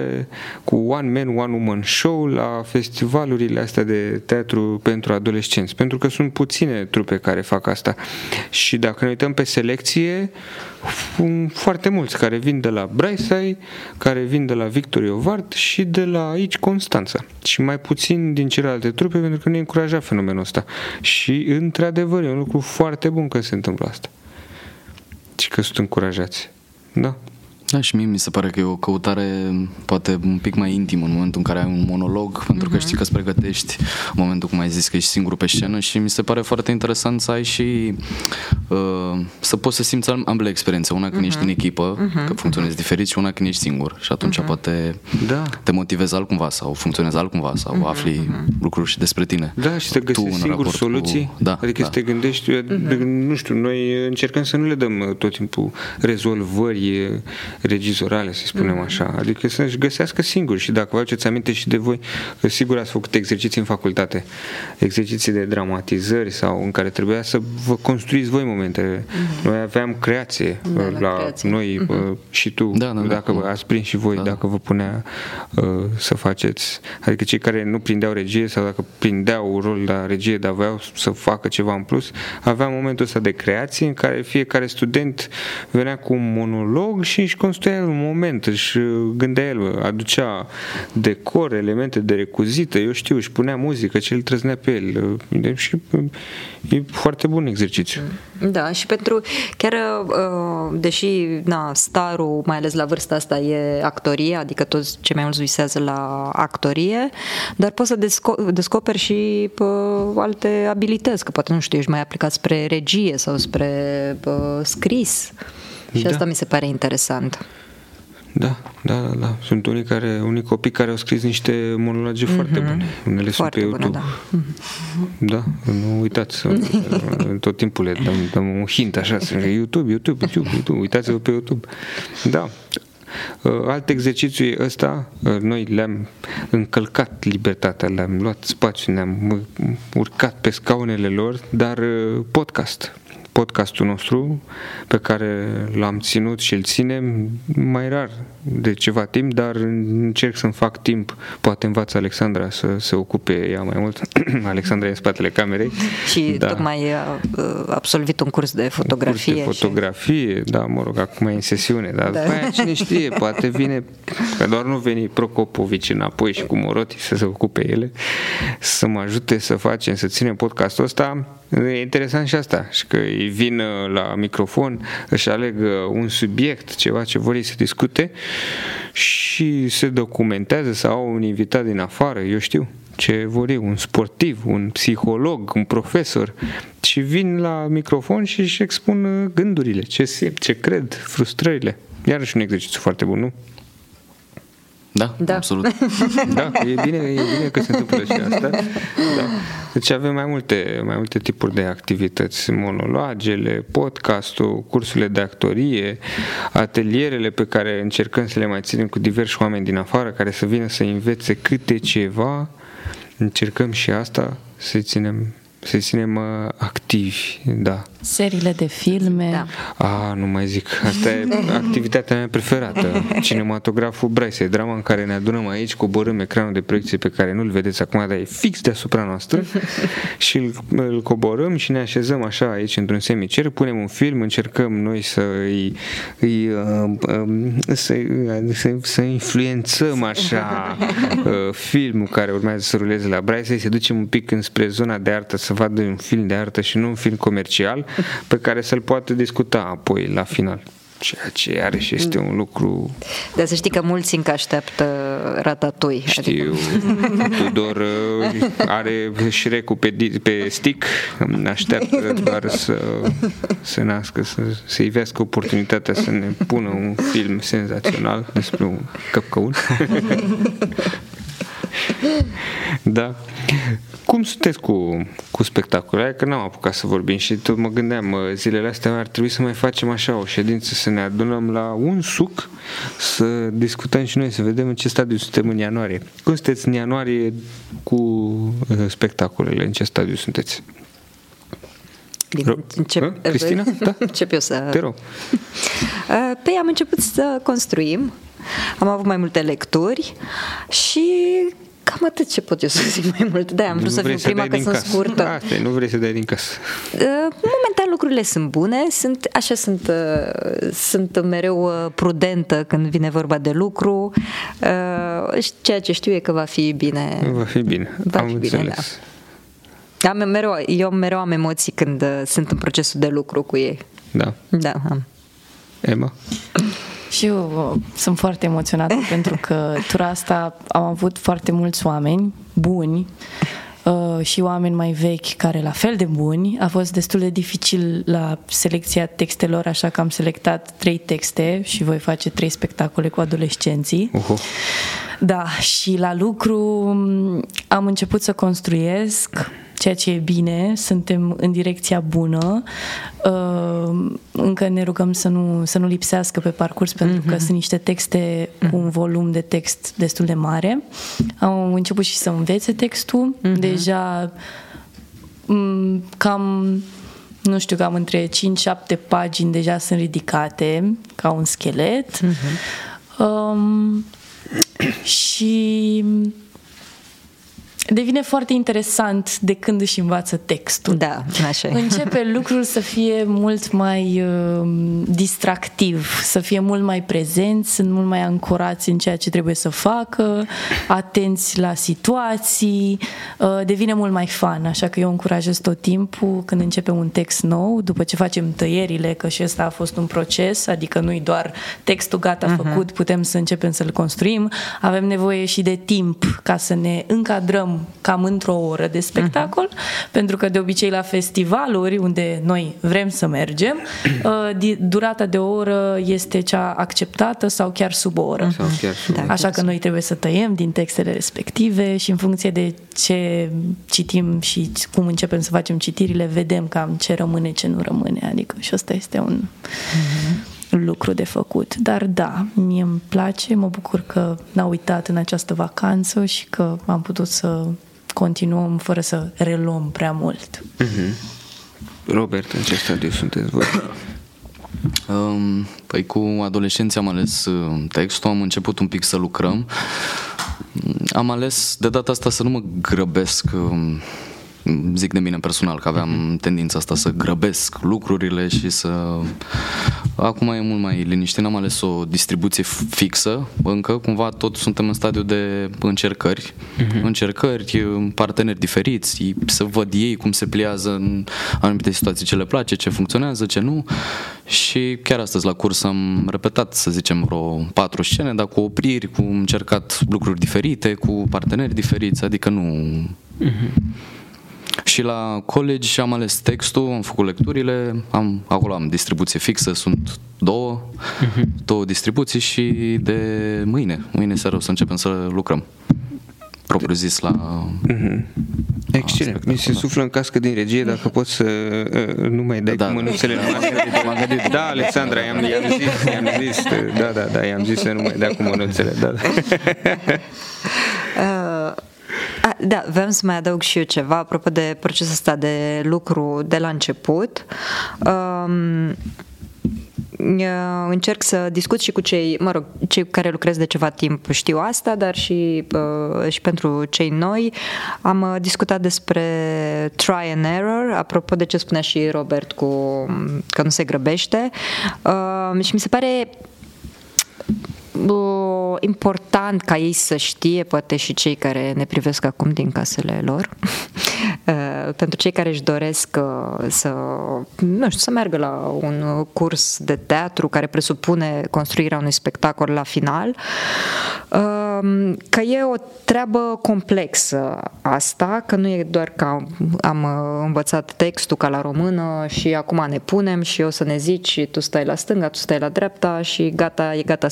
cu One Man, One Woman Show la festivalurile astea de teatru pentru adolescenți, pentru că sunt puține trupe care fac asta. Și dacă ne uităm pe selecție, foarte mulți care vin de la Braisai, care vin de la Victor Iovart și de la aici Constanța. Și mai puțin din celelalte trupe pentru că ne încuraja fenomenul ăsta. Și într-adevăr e un lucru foarte bun că se întâmplă asta. Și că sunt încurajați. Da. Da, și mie mi se pare că e o căutare poate un pic mai intimă în momentul în care ai un monolog, pentru că mhm. știi că îți pregătești în momentul cum ai zis că ești singur pe scenă și mi se pare foarte interesant să ai și uh, să poți să simți ambele experiențe, una când uh-huh. ești în echipă, uh-huh. că funcționezi diferit și una când ești singur și atunci uh-huh. poate da. te motivezi altcumva sau funcționezi altcumva sau uh-huh. afli uh-huh. lucruri și despre tine. Da, și să găsești singur soluții, cu... da, adică da. să te gândești, uh-huh. nu știu, noi încercăm să nu le dăm tot timpul rezolvări regizorale, să spunem mm. așa, adică să-și găsească singuri și dacă vă aduceți aminte și de voi, că sigur ați făcut exerciții în facultate, exerciții de dramatizări sau în care trebuia să vă construiți voi momentele. Mm. Noi aveam creație da, la, la creație. noi mm-hmm. și tu, da, da, da. dacă da. ați prins și voi, da. dacă vă punea uh, să faceți, adică cei care nu prindeau regie sau dacă prindeau rol la regie, dar voiau să facă ceva în plus, aveam momentul ăsta de creație în care fiecare student venea cu un monolog și își construia el un moment, își gândea el, aducea decor, elemente de recuzită, eu știu, își punea muzică, ce îl trăznea pe el. Și e foarte bun exercițiu. Da, și pentru, chiar, uh, deși na, starul, mai ales la vârsta asta, e actorie, adică toți cei mai mulți visează la actorie, dar poți să desco- descoperi și pă, alte abilități, că poate, nu știu, ești mai aplicat spre regie sau spre pă, scris. Și da. asta mi se pare interesant. Da, da, da, da. Sunt unii, care, unii copii care au scris niște monologe mm-hmm. foarte bune. Unele foarte sunt pe YouTube. Bună, da. da, nu uitați. [LAUGHS] tot timpul le dăm, dăm un hint așa, să YouTube, YouTube, YouTube, YouTube, uitați-vă pe YouTube. Da. Uh, alt exercițiu e ăsta, uh, noi le-am încălcat libertatea, le-am luat spațiu, ne-am urcat pe scaunele lor, dar uh, podcast podcastul nostru pe care l-am ținut și îl ținem mai rar de ceva timp, dar încerc să-mi fac timp. Poate învață Alexandra să se ocupe ea mai mult. [CLEARS THROAT] Alexandra e în spatele camerei. Și da. tocmai a absolvit un curs de fotografie. Un curs de fotografie, și... da, mă rog, acum e în sesiune, dar da. după aia cine știe, poate vine, că doar nu veni Procopovici înapoi și cu Moroti să se ocupe ele, să mă ajute să facem, să ținem podcastul ăsta. E interesant și asta, și că îi vin uh, la microfon, își aleg uh, un subiect, ceva ce vor ei să discute și se documentează sau au un invitat din afară, eu știu ce vor ei, un sportiv, un psiholog, un profesor și vin la microfon și își expun uh, gândurile, ce simt, ce cred, frustrările. Iarăși un exercițiu foarte bun, nu? Da, da, absolut. [LAUGHS] Da, e bine, e bine că se întâmplă și asta. Da. Deci avem mai multe, mai multe tipuri de activități, monologele, podcastul, cursurile de actorie, atelierele pe care încercăm să le mai ținem cu diversi oameni din afară care să vină să învețe câte ceva. Încercăm și asta, să ținem să ținem activi, da. Seriile de filme. Da. A, nu mai zic. Asta e [LAUGHS] activitatea mea preferată. Cinematograful Braise, drama în care ne adunăm aici, coborâm ecranul de proiecție pe care nu-l vedeți acum, dar e fix deasupra noastră [LAUGHS] și îl, îl coborâm și ne așezăm așa aici într-un semicer, punem un film, încercăm noi să îi, îi uh, uh, să, să, să influențăm așa [LAUGHS] uh, filmul care urmează să ruleze la Braise, să ducem un pic înspre zona de artă, să vadă un film de artă și nu un film comercial pe care să-l poată discuta apoi la final ceea ce iarăși este un lucru... Dar să știi că mulți încă așteaptă ratatui. Știu, adică... Tudor uh, are șrecul pe, pe stick, așteaptă [LAUGHS] doar să se nască, să, să ivească oportunitatea să ne pună un film senzațional despre un căpcăun. [LAUGHS] Da. Cum sunteți cu, cu spectacolele? Că n-am apucat să vorbim și tot mă gândeam, zilele astea ar trebui să mai facem așa o ședință, să ne adunăm la un suc, să discutăm și noi, să vedem în ce stadiu suntem în ianuarie. Cum sunteți în ianuarie cu uh, spectacolele? În ce stadiu sunteți? Din, încep, Cristina? [LAUGHS] Da? Încep eu să... Te rog. [LAUGHS] Păi am început să construim, am avut mai multe lecturi și cam atât ce pot eu să zic mai mult. Da, am vrut nu să fiu prima că sunt casă. scurtă. Asta nu vrei să dai din casă. Momentan lucrurile sunt bune, sunt, așa sunt, sunt mereu prudentă când vine vorba de lucru. Ceea ce știu e că va fi bine. Va fi bine, va am fi înțeles. bine, da. Am mereu, eu mereu am emoții când sunt în procesul de lucru cu ei. Da. Da, am. Emma? Și eu sunt foarte emoționată [LAUGHS] pentru că tura asta am avut foarte mulți oameni buni uh, și oameni mai vechi care la fel de buni. A fost destul de dificil la selecția textelor, așa că am selectat trei texte și voi face trei spectacole cu adolescenții. Uhu. Da, și la lucru am început să construiesc ceea ce e bine, suntem în direcția bună, încă ne rugăm să nu, să nu lipsească pe parcurs pentru că mm-hmm. sunt niște texte cu un volum de text destul de mare. Am început și să învețe textul, mm-hmm. deja cam nu știu, cam între 5-7 pagini deja sunt ridicate ca un schelet. Mm-hmm. Um, și devine foarte interesant de când își învață textul. Da, așa Începe [LAUGHS] lucrul să fie mult mai uh, distractiv, să fie mult mai prezenți, sunt mult mai ancorați în ceea ce trebuie să facă, atenți la situații, uh, devine mult mai fan, așa că eu încurajez tot timpul când începe un text nou, după ce facem tăierile, că și ăsta a fost un proces, adică nu-i doar textul gata uh-huh. făcut, putem să începem să-l construim, avem nevoie și de timp ca să ne încadrăm cam într-o oră de spectacol, uh-huh. pentru că de obicei la festivaluri unde noi vrem să mergem, [CLEARS THROAT] uh, durata de o oră este cea acceptată sau chiar sub o oră. Sau chiar sub da, Așa că noi trebuie să tăiem din textele respective și în funcție de ce citim și cum începem să facem citirile, vedem cam ce rămâne, ce nu rămâne. Adică și asta este un... Uh-huh lucru de făcut. Dar da, mie îmi place, mă bucur că n-a uitat în această vacanță și că am putut să continuăm fără să reluăm prea mult. Mm-hmm. Robert, în ce stadiu sunteți voi? [COUGHS] Um, păi cu adolescenții am ales uh, textul, am început un pic să lucrăm. Am ales de data asta să nu mă grăbesc um, zic de mine personal că aveam tendința asta să grăbesc lucrurile și să... Acum e mult mai liniștit, am ales o distribuție fixă, încă cumva tot suntem în stadiu de încercări, uh-huh. încercări, parteneri diferiți, să văd ei cum se pliază în anumite situații, ce le place, ce funcționează, ce nu și chiar astăzi la curs am repetat, să zicem, vreo patru scene, dar cu opriri, cu încercat lucruri diferite, cu parteneri diferiți, adică nu... Uh-huh. Și la college am ales textul, am făcut lecturile, am, acolo am distribuție fixă, sunt două, uh-huh. două distribuții și de mâine, mâine seara o să începem să lucrăm propriu zis la... Mm-hmm. Excelent. Mi se suflă în cască din regie dacă pot să uh, nu mai dai da, cu mânuțele da, [LAUGHS] da, Alexandra, i-am, i-am zis, i-am zis, da, da, da, i-am zis să nu mai dea cu mânuțele, da, da. [LAUGHS] Uh, a, da, vreau să mai adaug și eu ceva apropo de procesul ăsta de lucru de la început. Um, încerc să discut și cu cei, mă rog, cei care lucrez de ceva timp știu asta, dar și, uh, și pentru cei noi am uh, discutat despre try and error, apropo de ce spunea și Robert cu că nu se grăbește uh, și mi se pare important ca ei să știe, poate și cei care ne privesc acum din casele lor, [LAUGHS] uh, pentru cei care își doresc uh, să, nu știu, să meargă la un curs de teatru care presupune construirea unui spectacol la final, uh, că e o treabă complexă asta, că nu e doar că am învățat textul ca la română și acum ne punem și o să ne zici și tu stai la stânga, tu stai la dreapta și gata, e gata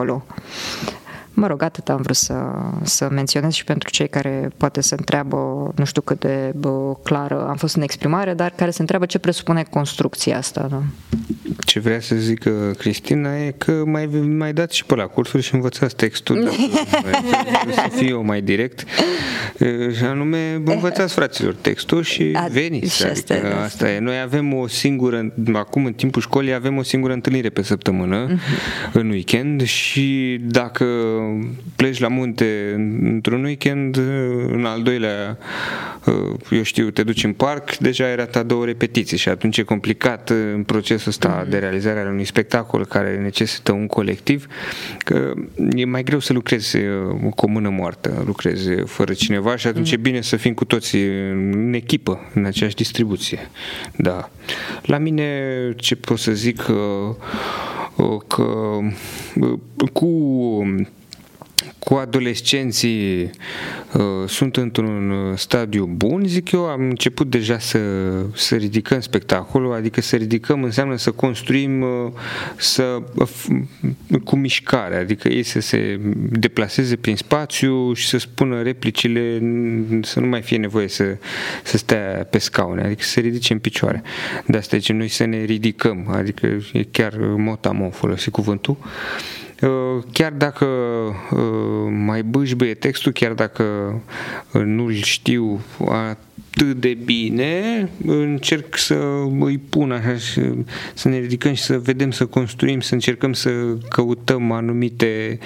spectacolul. Mă rog, atât am vrut să, să menționez și pentru cei care poate se întreabă, nu știu cât de bă, clară am fost în exprimare, dar care se întreabă ce presupune construcția asta. Da? Ce vrea să zică Cristina e că mai, mai dați și pe la cursuri și învățați textul dacă [LAUGHS] să fiu eu mai direct și anume învățați fraților textul și A, veniți și asta, adică da. asta e. Noi avem o singură acum în timpul școlii avem o singură întâlnire pe săptămână uh-huh. în weekend și dacă pleci la munte într-un weekend în al doilea eu știu, te duci în parc, deja era ta două repetiții și atunci e complicat în procesul ăsta uh-huh. de realizare al unui spectacol care necesită un colectiv, că e mai greu să lucrezi cu o mână moartă, lucrezi fără cineva și atunci mm. e bine să fim cu toții în echipă, în aceeași distribuție. Da. La mine, ce pot să zic, că, că cu cu adolescenții uh, sunt într-un uh, stadiu bun, zic eu, am început deja să, să ridicăm spectacolul, adică să ridicăm înseamnă să construim uh, să, cu mișcare, adică ei să se deplaseze prin spațiu și să spună replicile, să nu mai fie nevoie să, să stea pe scaune, adică să se ridice în picioare. De asta ce noi să ne ridicăm, adică e chiar motamon folosi cuvântul. Uh, chiar dacă uh, mai bâșbâie textul, chiar dacă uh, nu-l știu atât de bine, încerc să îi pun așa și să ne ridicăm și să vedem, să construim, să încercăm să căutăm anumite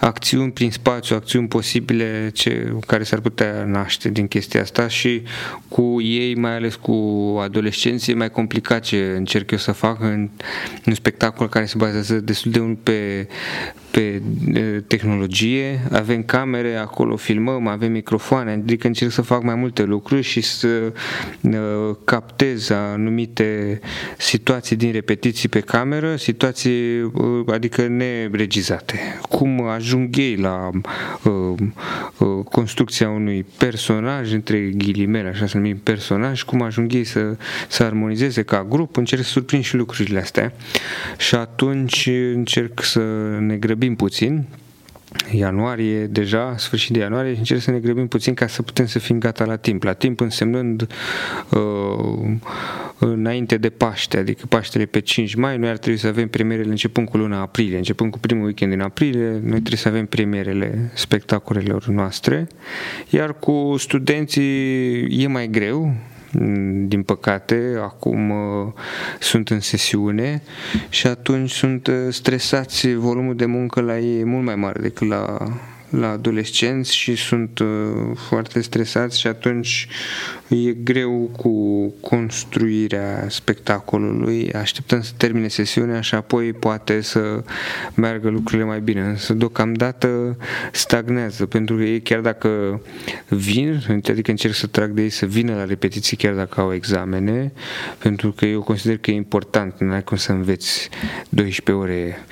acțiuni prin spațiu, acțiuni posibile ce, care s-ar putea naște din chestia asta și cu ei, mai ales cu adolescenții, e mai complicat ce încerc eu să fac în un spectacol care se bazează destul de mult pe pe tehnologie, avem camere, acolo filmăm, avem microfoane, adică încerc să fac mai multe lucruri și să captez anumite situații din repetiții pe cameră, situații adică neregizate. Cum ajung ei la uh, uh, construcția unui personaj, între ghilimele, așa să numim personaj, cum ajung ei să, să armonizeze ca grup, încerc să surprind și lucrurile astea și atunci încerc să ne grăbim grăbim puțin, ianuarie, deja, sfârșit de ianuarie, și încerc să ne grăbim puțin ca să putem să fim gata la timp. La timp însemnând uh, înainte de Paște, adică Paștele pe 5 mai, noi ar trebui să avem premierele începând cu luna aprilie, începând cu primul weekend din aprilie, noi trebuie să avem premierele spectacolelor noastre, iar cu studenții e mai greu, din păcate, acum uh, sunt în sesiune și atunci sunt uh, stresați, volumul de muncă la ei e mult mai mare decât la la adolescenți și sunt uh, foarte stresați și atunci e greu cu construirea spectacolului. Așteptăm să termine sesiunea și apoi poate să meargă lucrurile mai bine. Însă deocamdată stagnează pentru că ei chiar dacă vin, adică încerc să trag de ei să vină la repetiții chiar dacă au examene, pentru că eu consider că e important, nu ai cum să înveți 12 ore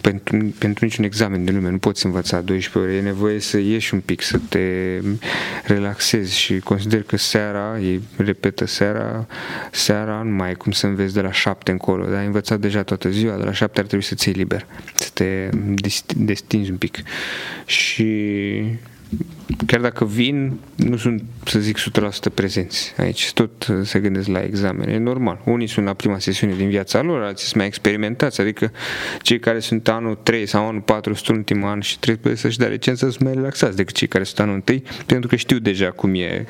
pentru, pentru niciun examen de lume nu poți învăța 12 ore, e nevoie să ieși un pic, să te relaxezi și consider că seara, ei repetă seara, seara nu mai e cum să înveți de la 7 încolo, dar ai învățat deja toată ziua, de la 7 ar trebui să ți iei liber, să te destinzi un pic. Și chiar dacă vin, nu sunt, să zic, 100% prezenți aici. Tot se gândesc la examene. E normal. Unii sunt la prima sesiune din viața lor, alții sunt mai experimentați, adică cei care sunt anul 3 sau anul 4 sunt ultimul an și trebuie să-și dea licență sunt mai relaxați decât cei care sunt anul 1 pentru că știu deja cum e.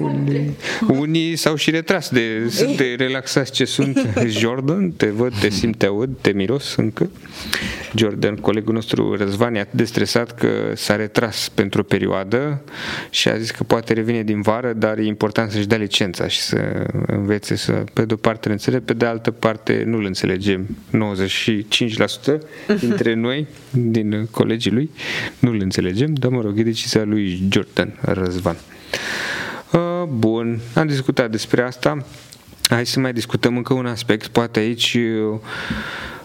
unii, unii s-au și retras de, de relaxați ce sunt. Jordan, te văd, te simt, te aud, te miros încă. Jordan, colegul nostru Răzvan, e atât de stresat că s-a retras pentru o perioadă și a zis că poate revine din vară, dar e important să-și dea licența și să învețe să, pe de o parte, înțeleg, pe de altă parte nu-l înțelegem. 95% dintre noi, din colegii lui, nu-l înțelegem, dar mă rog, e decizia lui Jordan Răzvan. Uh, bun, am discutat despre asta. Hai să mai discutăm încă un aspect, poate aici uh, Uh,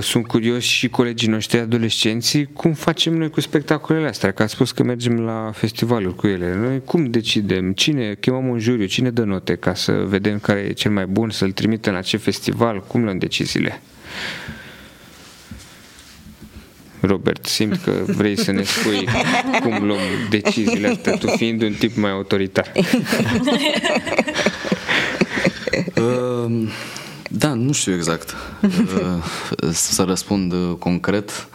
sunt curios și colegii noștri adolescenții cum facem noi cu spectacolele astea, că ați spus că mergem la festivaluri cu ele. Noi cum decidem? Cine chemăm un juriu? Cine dă note ca să vedem care e cel mai bun, să-l trimitem la ce festival? Cum luăm deciziile? Robert. Simt că vrei să ne spui cum luăm deciziile astea, tu fiind un tip mai autoritar. Uh, [LAUGHS] da, nu știu exact [LAUGHS] uh, să răspund uh, concret.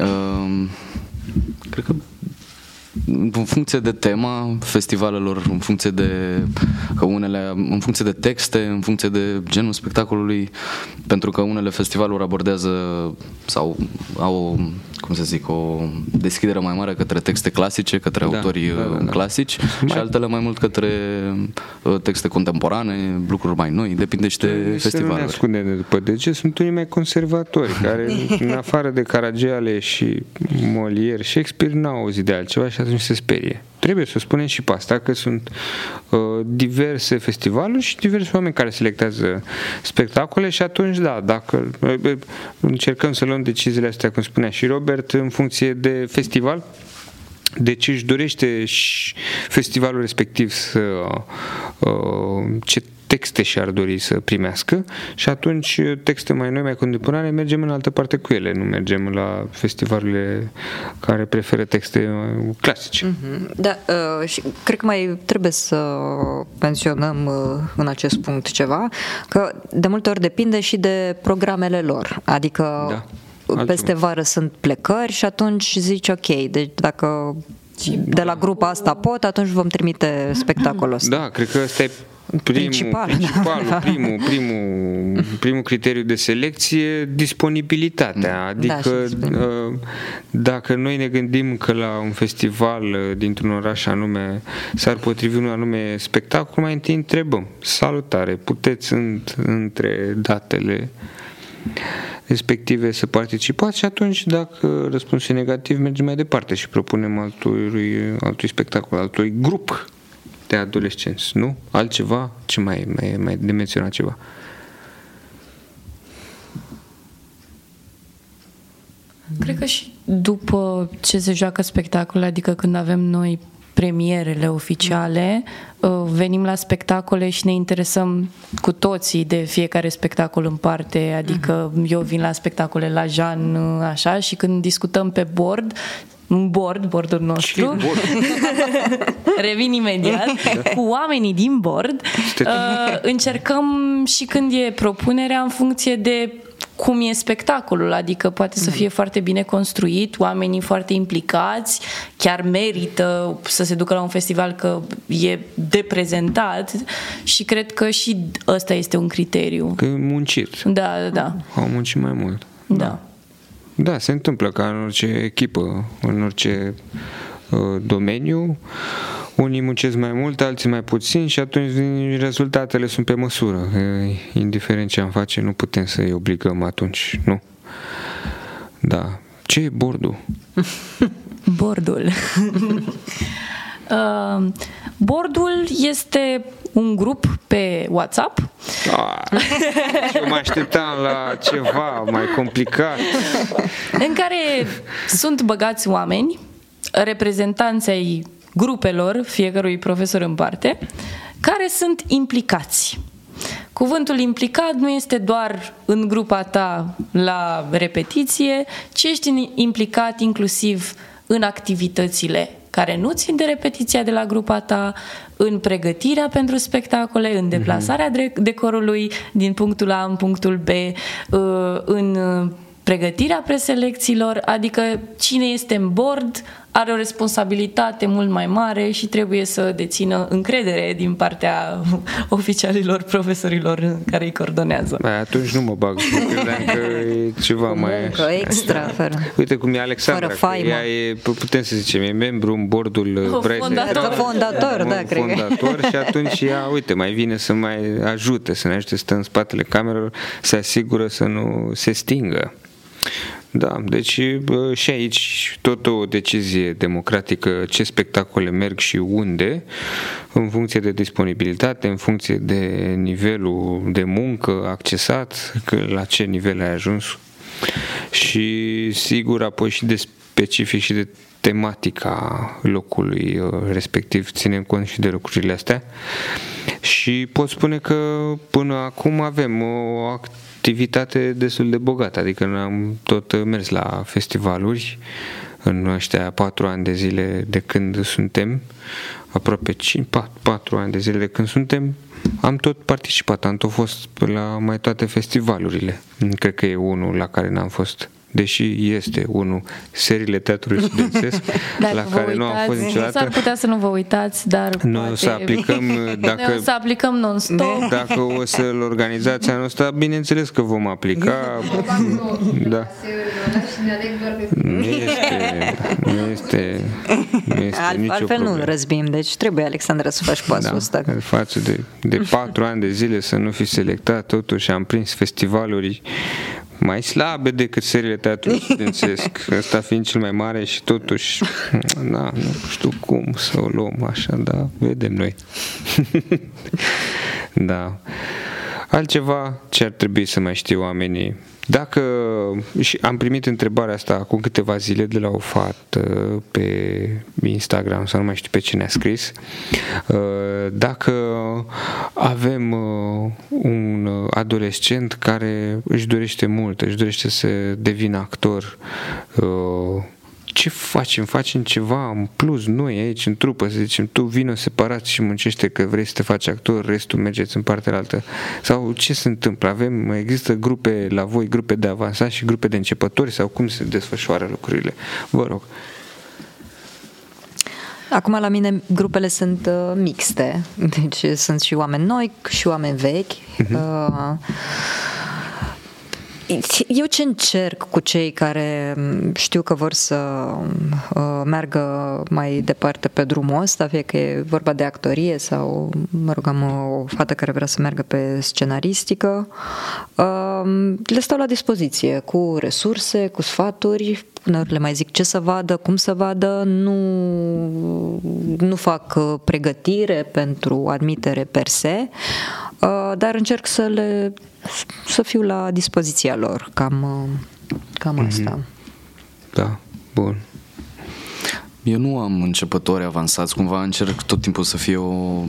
Uh, cred că în funcție de tema festivalelor, în funcție de că unele, în funcție de texte, în funcție de genul spectacolului, pentru că unele festivaluri abordează sau au, cum să zic, o deschidere mai mare către texte clasice, către da, autorii da, da, da. clasici mai... și altele mai mult către uh, texte contemporane, lucruri mai noi, depinde și de festival. Nu ne ascundem după de ce sunt unii mai conservatori, care [LAUGHS] în afară de Caragiale și Molière, Shakespeare n-au auzit de altceva și atunci se sperie. Trebuie să spunem și pe asta că sunt uh, diverse festivaluri și diverse oameni care selectează spectacole și atunci, da, dacă uh, încercăm să luăm deciziile astea, cum spunea și Robert, în funcție de festival, deci își dorește și festivalul respectiv să uh, ce texte și-ar dori să primească și atunci texte mai noi, mai contemporane, mergem în altă parte cu ele, nu mergem la festivalurile care preferă texte clasice. Mm-hmm. Da, uh, și cred că mai trebuie să menționăm uh, în acest punct ceva, că de multe ori depinde și de programele lor, adică da. Altceva. peste vară sunt plecări și atunci zici ok, deci dacă de la grupa asta pot, atunci vom trimite spectacolul ăsta. Da, cred că ăsta e primul, principal, principalul, da. primul, primul, primul criteriu de selecție, disponibilitatea. Da, adică da, dacă noi ne gândim că la un festival uh, dintr-un oraș anume s-ar potrivi un anume spectacol, mai întâi întrebăm. Salutare, puteți între datele respective să participați și atunci dacă răspunsul e negativ mergem mai departe și propunem altui, altui spectacol, altui grup de adolescenți, nu? Altceva? Ce mai, mai, mai de menționat ceva? Cred că și după ce se joacă spectacole, adică când avem noi premierele oficiale, uh, venim la spectacole și ne interesăm cu toții de fiecare spectacol în parte, adică uh-huh. eu vin la spectacole la Jean, uh, așa, și când discutăm pe board, un board, boardul nostru. Board? [LAUGHS] Revin imediat. Da. Cu oamenii din board. Uh, încercăm și când e propunerea în funcție de cum e spectacolul, adică poate să fie foarte bine construit, oamenii foarte implicați, chiar merită să se ducă la un festival că e de prezentat și cred că și ăsta este un criteriu. Că e muncit. Da, da, da. Au muncit mai mult. Da. da. Da, se întâmplă ca în orice echipă, în orice uh, domeniu. Unii muncesc mai mult, alții mai puțin și atunci rezultatele sunt pe măsură. E, indiferent ce am face, nu putem să-i obligăm atunci, nu? Da. Ce e bordul? [LAUGHS] bordul. [LAUGHS] uh, bordul este un grup pe WhatsApp. Ah, eu mă așteptam la ceva mai complicat. În care sunt băgați oameni, reprezentanții ai grupelor, fiecărui profesor în parte, care sunt implicați. Cuvântul implicat nu este doar în grupa ta la repetiție, ci ești implicat inclusiv în activitățile care nu țin de repetiția de la grupa ta, în pregătirea pentru spectacole, în deplasarea mm-hmm. decorului din punctul A în punctul B, uh, în pregătirea preselecțiilor, adică cine este în board are o responsabilitate mult mai mare și trebuie să dețină încredere din partea [LAUGHS] oficialilor, profesorilor care îi coordonează. Bă, atunci nu mă bag, credeam că e ceva Cu mai... Muncă extra, fără... Uite cum e Alexandra, fără faimă. ea e, putem să zicem, e membru în bordul o, fondator, fondator, da, cred Fondator și atunci ea, uite, mai vine să mai ajute, să ne ajute să stă în spatele camerelor, să asigură să nu se stingă. Da, deci și aici tot o decizie democratică ce spectacole merg și unde, în funcție de disponibilitate, în funcție de nivelul de muncă accesat, că la ce nivel ai ajuns. Și sigur apoi și de specific și de tematica locului uh, respectiv, ținem cont și de lucrurile astea. Și pot spune că până acum avem o activitate destul de bogată, adică am tot mers la festivaluri în ăștia patru ani de zile de când suntem, aproape 5, 4, 4 ani de zile de când suntem, am tot participat, am tot fost la mai toate festivalurile. Cred că e unul la care n-am fost deși este unul seriile teatrului studențesc [LAUGHS] la care uitați, nu am fost niciodată. S-ar putea să nu vă uitați, dar noi poate... o să aplicăm [LAUGHS] dacă noi o să aplicăm non-stop. Dacă o să-l organizați anul ăsta, bineînțeles că vom aplica. [LAUGHS] da. Nu este, nu este, nu este Al, nicio altfel problemă. nu răzbim, deci trebuie, Alexandra, să faci pasul da, ăsta. Față de, de patru ani de zile să nu fi selectat, totuși am prins festivaluri mai slabe decât seriile teatrului studențesc, [LAUGHS] ăsta fiind cel mai mare și totuși, na, nu știu cum să o luăm așa, da, vedem noi. [LAUGHS] da. Altceva ce ar trebui să mai știu oamenii? Dacă și am primit întrebarea asta acum câteva zile de la o fată pe Instagram sau nu mai știu pe cine a scris, dacă avem un adolescent care își dorește mult, își dorește să devină actor, ce facem? Facem ceva în plus noi aici în trupă, să zicem, tu vină separat și muncește că vrei să te faci actor, restul mergeți în partea altă. Sau ce se întâmplă? Avem, există grupe la voi, grupe de avansat și grupe de începători sau cum se desfășoară lucrurile? Vă rog. Acum la mine grupele sunt uh, mixte, deci sunt și oameni noi și oameni vechi. Uh-huh. Uh, eu ce încerc cu cei care știu că vor să uh, meargă mai departe pe drumul ăsta, fie că e vorba de actorie sau, mă rog, am o fată care vrea să meargă pe scenaristică, uh, le stau la dispoziție cu resurse, cu sfaturi, uneori le mai zic ce să vadă, cum să vadă, nu, nu fac uh, pregătire pentru admitere per se, uh, dar încerc să le să fiu la dispoziția lor, cam, uh, cam mm-hmm. asta. Da, bun. Eu nu am începători avansați, cumva încerc tot timpul să fie o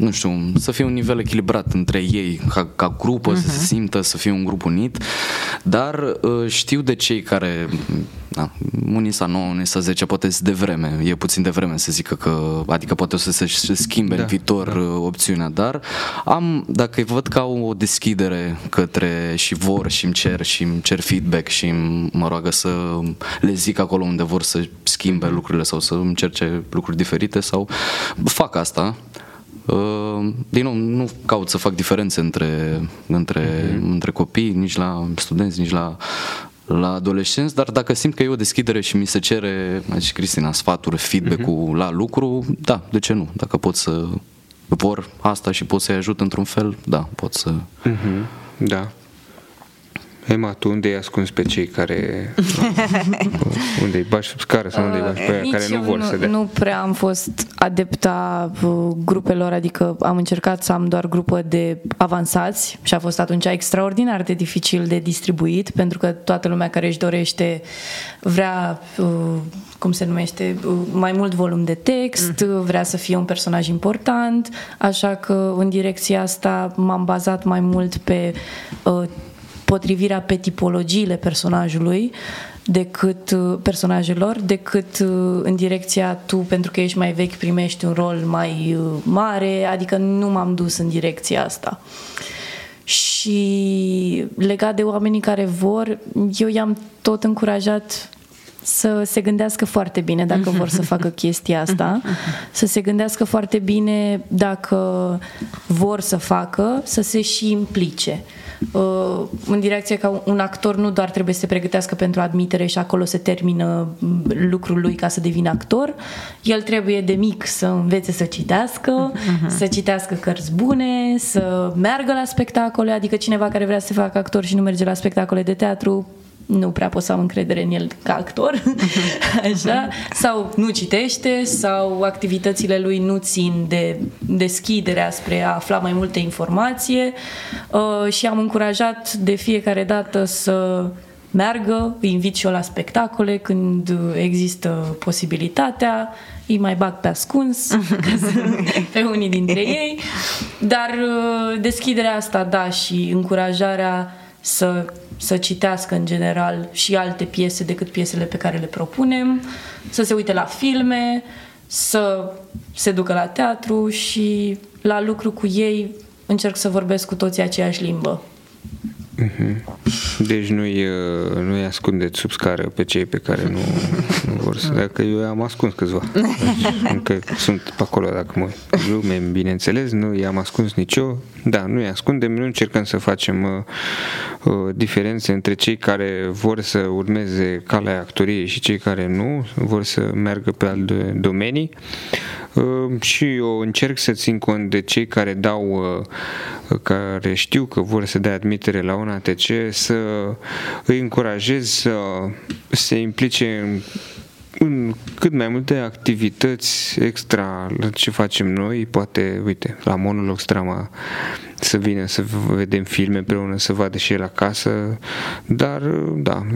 nu știu, să fie un nivel echilibrat între ei, ca, ca grupă, uh-huh. să se mhm. simtă, să fie un grup unit, dar uh, știu de cei care, da, unii sau 9, unii sau 10, poate de vreme, e puțin de vreme să zică că, adică poate o să se, se schimbe da, în viitor da. Uh, opțiunea, dar am, dacă văd că au o deschidere către și vor și îmi cer și îmi cer feedback și mă roagă să le zic acolo unde vor să schimbe lucrurile sau să încerce lucruri diferite sau fac asta, Uh, din nou, nu caut să fac diferențe între, între, uh-huh. între copii, nici la studenți, nici la, la adolescenți, dar dacă simt că e o deschidere și mi se cere, și Cristina, sfaturi, feedback-ul uh-huh. la lucru, da, de ce nu? Dacă pot să vor asta și pot să-i ajut într-un fel, da, pot să... Uh-huh. Da. Ema, tu unde ai ascuns pe cei care... [LAUGHS] unde îi bași sub scară sau unde îi bași pe aia care nu vor nu, să dea? Nu prea am fost adepta uh, grupelor, adică am încercat să am doar grupă de avansați și a fost atunci extraordinar de dificil de distribuit, pentru că toată lumea care își dorește vrea uh, cum se numește, uh, mai mult volum de text, mm. vrea să fie un personaj important, așa că în direcția asta m-am bazat mai mult pe uh, potrivirea pe tipologiile personajului decât uh, personajelor, decât uh, în direcția tu, pentru că ești mai vechi, primești un rol mai uh, mare, adică nu m-am dus în direcția asta. Și legat de oamenii care vor, eu i-am tot încurajat să se gândească foarte bine dacă vor să facă [LAUGHS] chestia asta, [LAUGHS] să se gândească foarte bine dacă vor să facă, să se și implice. Uh, în direcție că un actor nu doar trebuie să se pregătească pentru admitere și acolo se termină lucrul lui ca să devină actor, el trebuie de mic să învețe să citească, uh-huh. să citească cărți bune, să meargă la spectacole, adică cineva care vrea să se facă actor și nu merge la spectacole de teatru nu prea pot să am încredere în el ca actor, [LAUGHS] așa, sau nu citește, sau activitățile lui nu țin de deschiderea spre a afla mai multe informație. Uh, și am încurajat de fiecare dată să meargă, îi invit și eu la spectacole când există posibilitatea, îi mai bag pe ascuns [LAUGHS] pe unii dintre ei, dar uh, deschiderea asta, da, și încurajarea să, să citească în general și alte piese decât piesele pe care le propunem, să se uite la filme, să se ducă la teatru și la lucru cu ei încerc să vorbesc cu toții aceeași limbă. Mhm. Deci nu-i, uh, nu-i ascundeți sub scară pe cei pe care nu, nu vor să... Dacă eu am ascuns câțiva. Deci, [LAUGHS] încă sunt pe acolo dacă mă lume, bineînțeles, nu i-am ascuns nici eu. Da, nu i ascundem, nu încercăm să facem uh, uh, diferențe între cei care vor să urmeze calea actoriei și cei care nu, vor să meargă pe alte domenii. Uh, și eu încerc să țin cont de cei care dau, uh, care știu că vor să dea admitere la un ATC, să îi încurajez să se implice în în cât mai multe activități extra la ce facem noi, poate, uite, la monolog strama să vină să vedem filme împreună, să vadă și el acasă, dar da,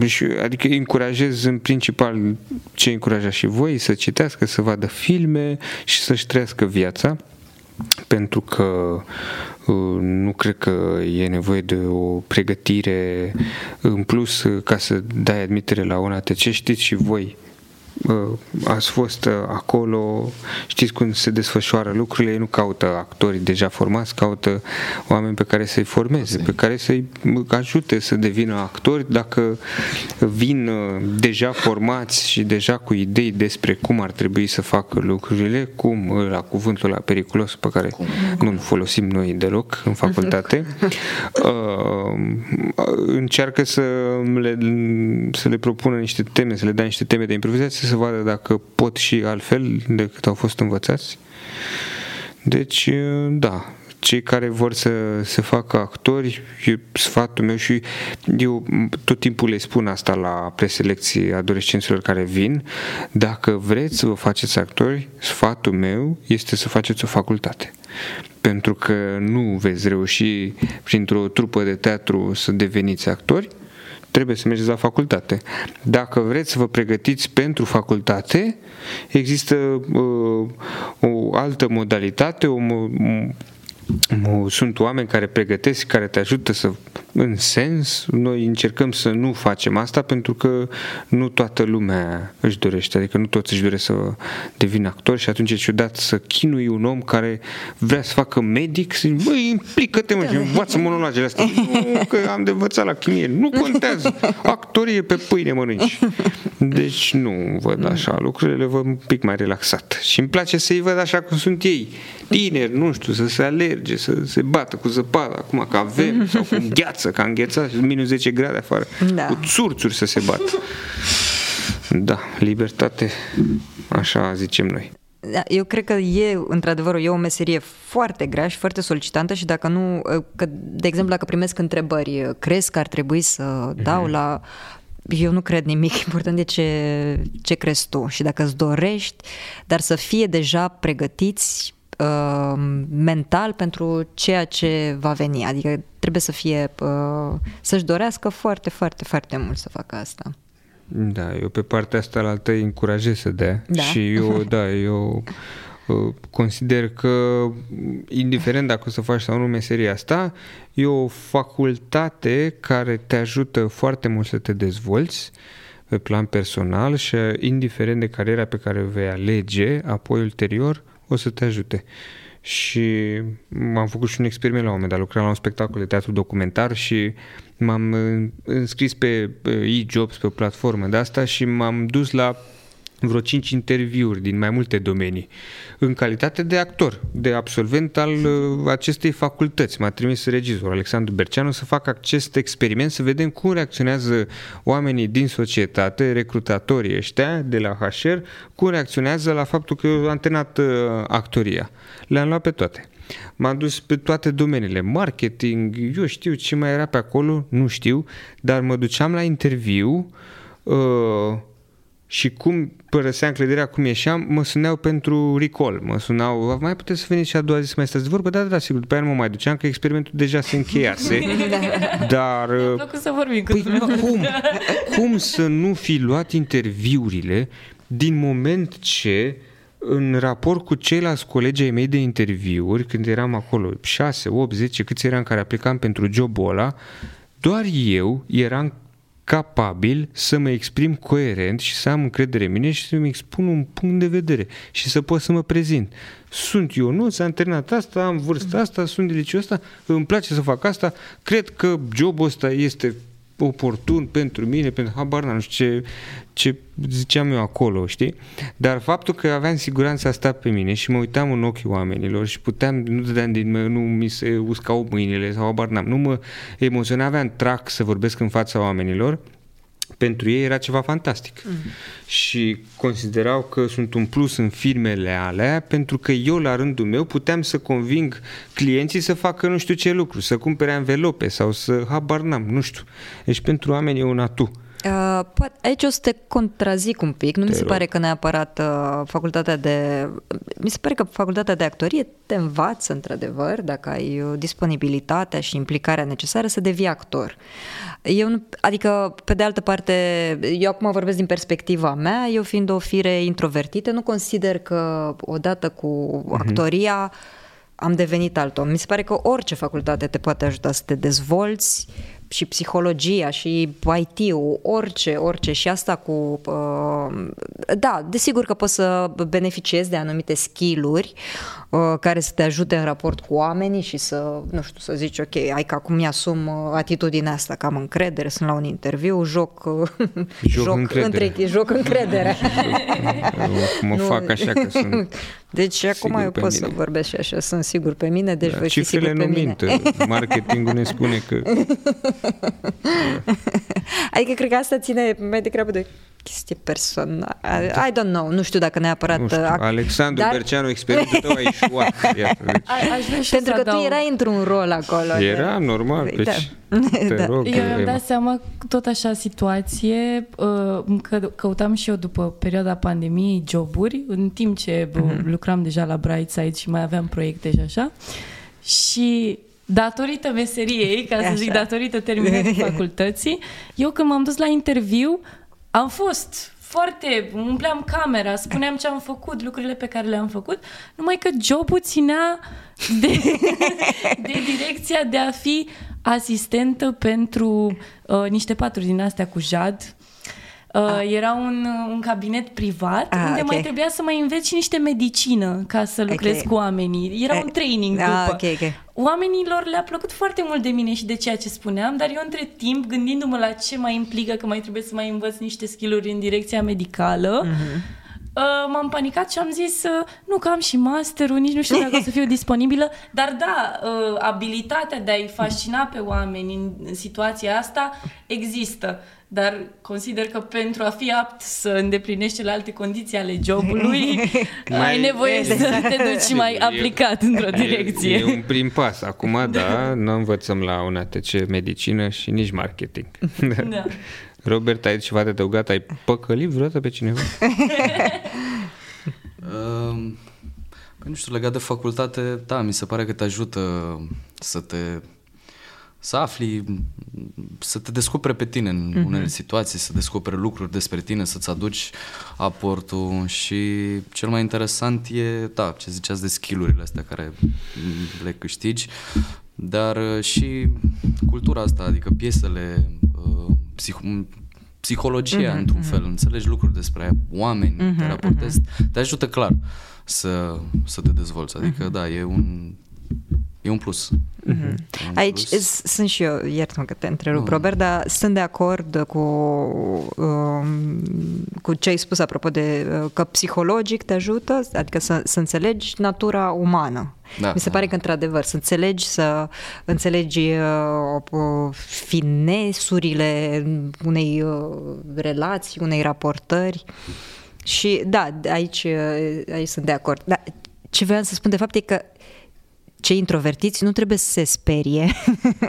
adică încurajez în principal ce încuraja și voi, să citească, să vadă filme și să-și trăiască viața pentru că uh, nu cred că e nevoie de o pregătire în plus uh, ca să dai admitere la un ATC. Știți și voi ați fost uh, acolo, știți cum se desfășoară lucrurile, ei nu caută actori deja formați, caută oameni pe care să-i formeze, pe care să-i ajute să devină actori. Dacă vin uh, deja formați și deja cu idei despre cum ar trebui să facă lucrurile, cum la cuvântul la periculos pe care nu-l folosim noi deloc în facultate, [LAUGHS] uh, încearcă să le, să le propună niște teme, să le dea niște teme de improvizație să vadă dacă pot și altfel decât au fost învățați. Deci, da, cei care vor să se facă actori, e sfatul meu și eu tot timpul le spun asta la preselecții adolescenților care vin, dacă vreți să vă faceți actori, sfatul meu este să faceți o facultate. Pentru că nu veți reuși printr-o trupă de teatru să deveniți actori, trebuie să mergeți la facultate. Dacă vreți să vă pregătiți pentru facultate, există uh, o altă modalitate, o, sunt oameni care pregătesc, care te ajută să în sens, noi încercăm să nu facem asta pentru că nu toată lumea își dorește, adică nu toți își doresc să devină actori și atunci e ciudat să chinui un om care vrea să facă medic și băi, implică-te mă și învață monologele astea. [LAUGHS] Nu, că am de învățat la chimie. Nu contează. Actorie pe pâine mănânci. Deci nu văd așa lucrurile, le văd un pic mai relaxat. Și îmi place să-i văd așa cum sunt ei. Tineri, nu știu, să se alerge, să se bată cu zăpadă, acum că avem, sau cu gheață viață, ca înghețat, minus 10 grade afară, da. cu țurțuri să se bată. Da, libertate, așa zicem noi. Da, eu cred că e, într-adevăr, e o meserie foarte grea și foarte solicitantă și dacă nu, că, de exemplu, dacă primesc întrebări, crezi că ar trebui să dau mm-hmm. la eu nu cred nimic, [LAUGHS] important e ce, ce crezi tu și dacă îți dorești, dar să fie deja pregătiți uh, mental pentru ceea ce va veni. Adică trebuie să fie, uh, să-și dorească foarte, foarte, foarte mult să facă asta. Da, eu pe partea asta la altă încurajez să dea da. și eu, [LAUGHS] da, eu uh, consider că indiferent dacă o să faci sau nu meseria asta, e o facultate care te ajută foarte mult să te dezvolți pe plan personal și indiferent de cariera pe care o vei alege, apoi ulterior o să te ajute. Și am făcut și un experiment la un moment dat, lucram la un spectacol de teatru documentar și m-am înscris pe e-jobs, pe o platformă de asta și m-am dus la vreo 5 interviuri din mai multe domenii, în calitate de actor, de absolvent al uh, acestei facultăți. M-a trimis regizorul Alexandru Berceanu să fac acest experiment, să vedem cum reacționează oamenii din societate, recrutatorii ăștia de la HR, cum reacționează la faptul că eu am antrenat uh, actoria. Le-am luat pe toate. M-am dus pe toate domeniile, marketing, eu știu ce mai era pe acolo, nu știu, dar mă duceam la interviu uh, și cum părăseam clădirea, cum ieșeam, mă suneau pentru recall. Mă sunau, mai puteți să veniți și a doua zi să mai stați de vorbă? Da, da, da, sigur, după aia nu mă mai duceam, că experimentul deja se încheiase. [LAUGHS] dar... Mi-a să vorbim păi, cum, cum să nu fi luat interviurile din moment ce în raport cu ceilalți colegi ai mei de interviuri, când eram acolo 6, 8, 10, câți eram care aplicam pentru jobul ăla, doar eu eram capabil să mă exprim coerent și să am încredere în mine și să-mi expun un punct de vedere și să pot să mă prezint. Sunt eu, nu, s-a terminat asta, am vârsta asta, sunt delicios asta, îmi place să fac asta, cred că jobul ăsta este oportun pentru mine, pentru habar nu știu ce, ce ziceam eu acolo, știi? Dar faptul că aveam siguranța asta pe mine și mă uitam în ochii oamenilor și puteam, nu dădeam din mă, nu mi se uscau mâinile sau habar n-am, nu mă emoționa, aveam trac să vorbesc în fața oamenilor, pentru ei era ceva fantastic. Mm. Și considerau că sunt un plus în firmele alea pentru că eu, la rândul meu, puteam să conving clienții să facă nu știu ce lucru, să cumpere învelope sau să habar n-am, nu știu. Deci pentru oameni e un atu. Uh, aici o să te contrazic un pic. Nu te mi se rog. pare că neapărat uh, facultatea de... Mi se pare că facultatea de actorie te învață, într-adevăr, dacă ai uh, disponibilitatea și implicarea necesară să devii actor. Eu nu, adică, pe de altă parte, eu acum vorbesc din perspectiva mea, eu fiind o fire introvertită, nu consider că odată cu mhm. actoria am devenit alt om. Mi se pare că orice facultate te poate ajuta să te dezvolți, și psihologia și IT-ul, orice, orice și asta cu... Uh, da, desigur că poți să beneficiezi de anumite skill-uri uh, care să te ajute în raport cu oamenii și să, nu știu, să zici, ok, ai că acum mi-asum uh, atitudinea asta, că am încredere, sunt la un interviu, joc, uh, [LAUGHS] joc, joc încredere. Între, joc încredere. [LAUGHS] mă nu, fac așa că sunt [LAUGHS] Deci acum eu pot mine. să vorbesc și așa, sunt sigur pe mine, deci da, voi fi sigur pe mine. Marketingul ne spune că adică cred că asta ține mai degrabă de chestie personală. I don't know, nu știu dacă neapărat... Nu știu. Alexandru dar... Berceanu, experimentul tău a ieșuat. Pentru că tu erai într-un rol acolo. Era, de... normal. Da. Deci, te [LAUGHS] da. rog, eu mi-am dat seama tot așa situație, uh, că căutam și eu după perioada pandemiei joburi, în timp ce mm-hmm. lucram deja la Brightside și mai aveam proiecte și așa. Și datorită meseriei, ca să Așa. zic, datorită terminării [LAUGHS] facultății, eu când m-am dus la interviu, am fost foarte, umpleam camera, spuneam ce am făcut, lucrurile pe care le-am făcut, numai că jobul ținea de, [LAUGHS] de direcția de a fi asistentă pentru uh, niște paturi din astea cu jad, Uh, era un, un cabinet privat ah, unde okay. mai trebuia să mai înveți și niște medicină ca să lucrezi okay. cu oamenii. Era un training ah, după. Okay, okay. Oamenilor le-a plăcut foarte mult de mine și de ceea ce spuneam, dar eu între timp, gândindu-mă la ce mai implică că mai trebuie să mai învăț niște skill-uri în direcția medicală, mm-hmm. Uh, m-am panicat și am zis uh, nu că am și masterul, nici nu știu dacă o să fiu [LAUGHS] disponibilă, dar da, uh, abilitatea de a-i fascina pe oameni în situația asta există dar consider că pentru a fi apt să îndeplinești celelalte condiții ale jobului, [LAUGHS] mai ai nevoie să te duci mai aplicat într-o direcție. E, e un prim pas. Acum, [LAUGHS] da, nu învățăm la un ATC medicină și nici marketing. [LAUGHS] Da. Robert, ai ceva de adăugat? Ai păcălit vreodată pe cineva? um, nu știu, legat de facultate, da, mi se pare că te ajută să te să afli, să te descopere pe tine în uh-huh. unele situații, să descopere lucruri despre tine, să-ți aduci aportul și cel mai interesant e, da, ce ziceați de skillurile astea care le câștigi, dar uh, și cultura asta, adică piesele, uh, psih- psihologia uh-huh, într-un uh-huh. fel, înțelegi lucruri despre oameni, uh-huh, te raportezi, uh-huh. te ajută clar să, să te dezvolți, adică uh-huh. da, e un E un plus. Mm-hmm. un Aici plus. sunt și eu, iert-mă că te întrerup, mm. Robert, dar sunt de acord cu, um, cu ce ai spus apropo de uh, că psihologic te ajută, adică să, să înțelegi natura umană. Da, Mi se pare că, într-adevăr, să înțelegi, să înțelegi uh, finesurile unei uh, relații, unei raportări. Și da, aici, uh, aici sunt de acord. Dar ce vreau să spun de fapt e că cei introvertiți nu trebuie să se sperie,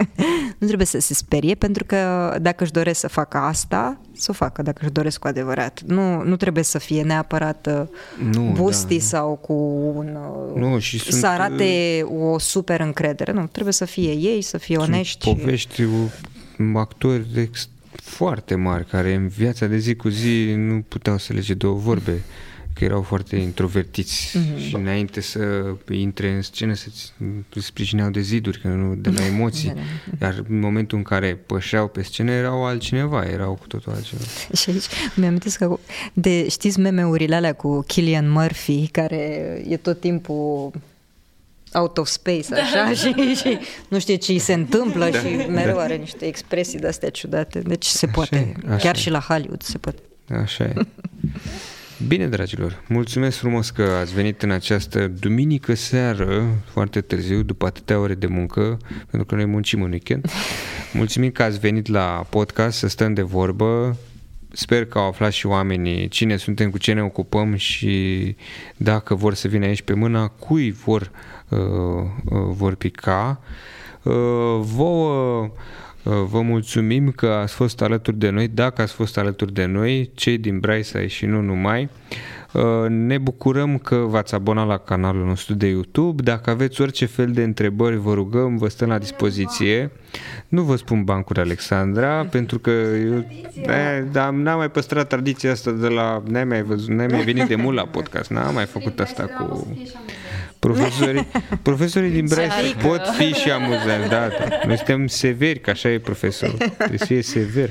[LAUGHS] nu trebuie să se sperie, pentru că dacă își doresc să facă asta, să o facă dacă își doresc cu adevărat. Nu, nu trebuie să fie neapărat uh, nu, busti da. sau cu un... Uh, nu, și să sunt, arate o super încredere. Nu, trebuie să fie ei, să fie onești. Povești, actori ex- foarte mari care în viața de zi cu zi nu puteau să lege două vorbe că erau foarte introvertiți mm-hmm. și înainte să intre în scenă să sprijineau de ziduri, că nu de la [LAUGHS] emoții. Da, da. Iar în momentul în care pășeau pe scenă erau altcineva, erau cu totul altceva. [LAUGHS] Și aici mi-am că de, știți meme-urile alea cu Killian Murphy, care e tot timpul out of space, așa, da. și, și nu știe ce îi se întâmplă da, și mereu da. are niște expresii de-astea ciudate. Deci se poate, așa, așa. chiar și la Hollywood se poate. Așa e. [LAUGHS] Bine, dragilor, mulțumesc frumos că ați venit în această duminică seară, foarte târziu, după atâtea ore de muncă, pentru că noi muncim în weekend. Mulțumim că ați venit la podcast să stăm de vorbă. Sper că au aflat și oamenii cine suntem, cu ce ne ocupăm și dacă vor să vină aici pe mâna, cui vor, uh, uh, vor pica. Uh, vouă Uh, vă mulțumim că ați fost alături de noi, dacă ați fost alături de noi, cei din Braisai și nu numai. Uh, ne bucurăm că v-ați abonat la canalul nostru de YouTube. Dacă aveți orice fel de întrebări, vă rugăm, vă stăm la dispoziție. Nu vă spun bancuri Alexandra, [LAUGHS] pentru că eu da, n-am mai păstrat tradiția asta de la... N-ai mai, văzut, n-ai mai venit de mult la podcast, n-am mai făcut asta cu... Profesorii, [LAUGHS] profesorii din Brașov pot fi și amuzanți, da, da. Noi suntem severi, că așa e profesorul. Trebuie să fie sever.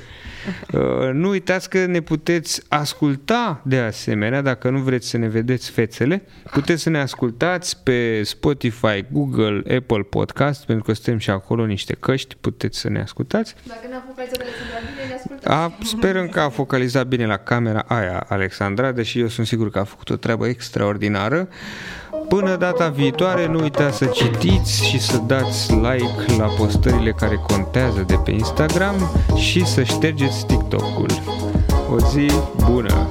Uh, nu uitați că ne puteți asculta de asemenea, dacă nu vreți să ne vedeți fețele, puteți să ne ascultați pe Spotify, Google, Apple Podcast, pentru că suntem și acolo niște căști, puteți să ne ascultați. Dacă ne-a focalizat bine, ne ascultați. A, sperăm că a focalizat bine la camera aia Alexandra, deși eu sunt sigur că a făcut o treabă extraordinară. Până data viitoare, nu uitați să citiți și să dați like la postările care contează de pe Instagram și să ștergeți TikTok-ul. O zi bună!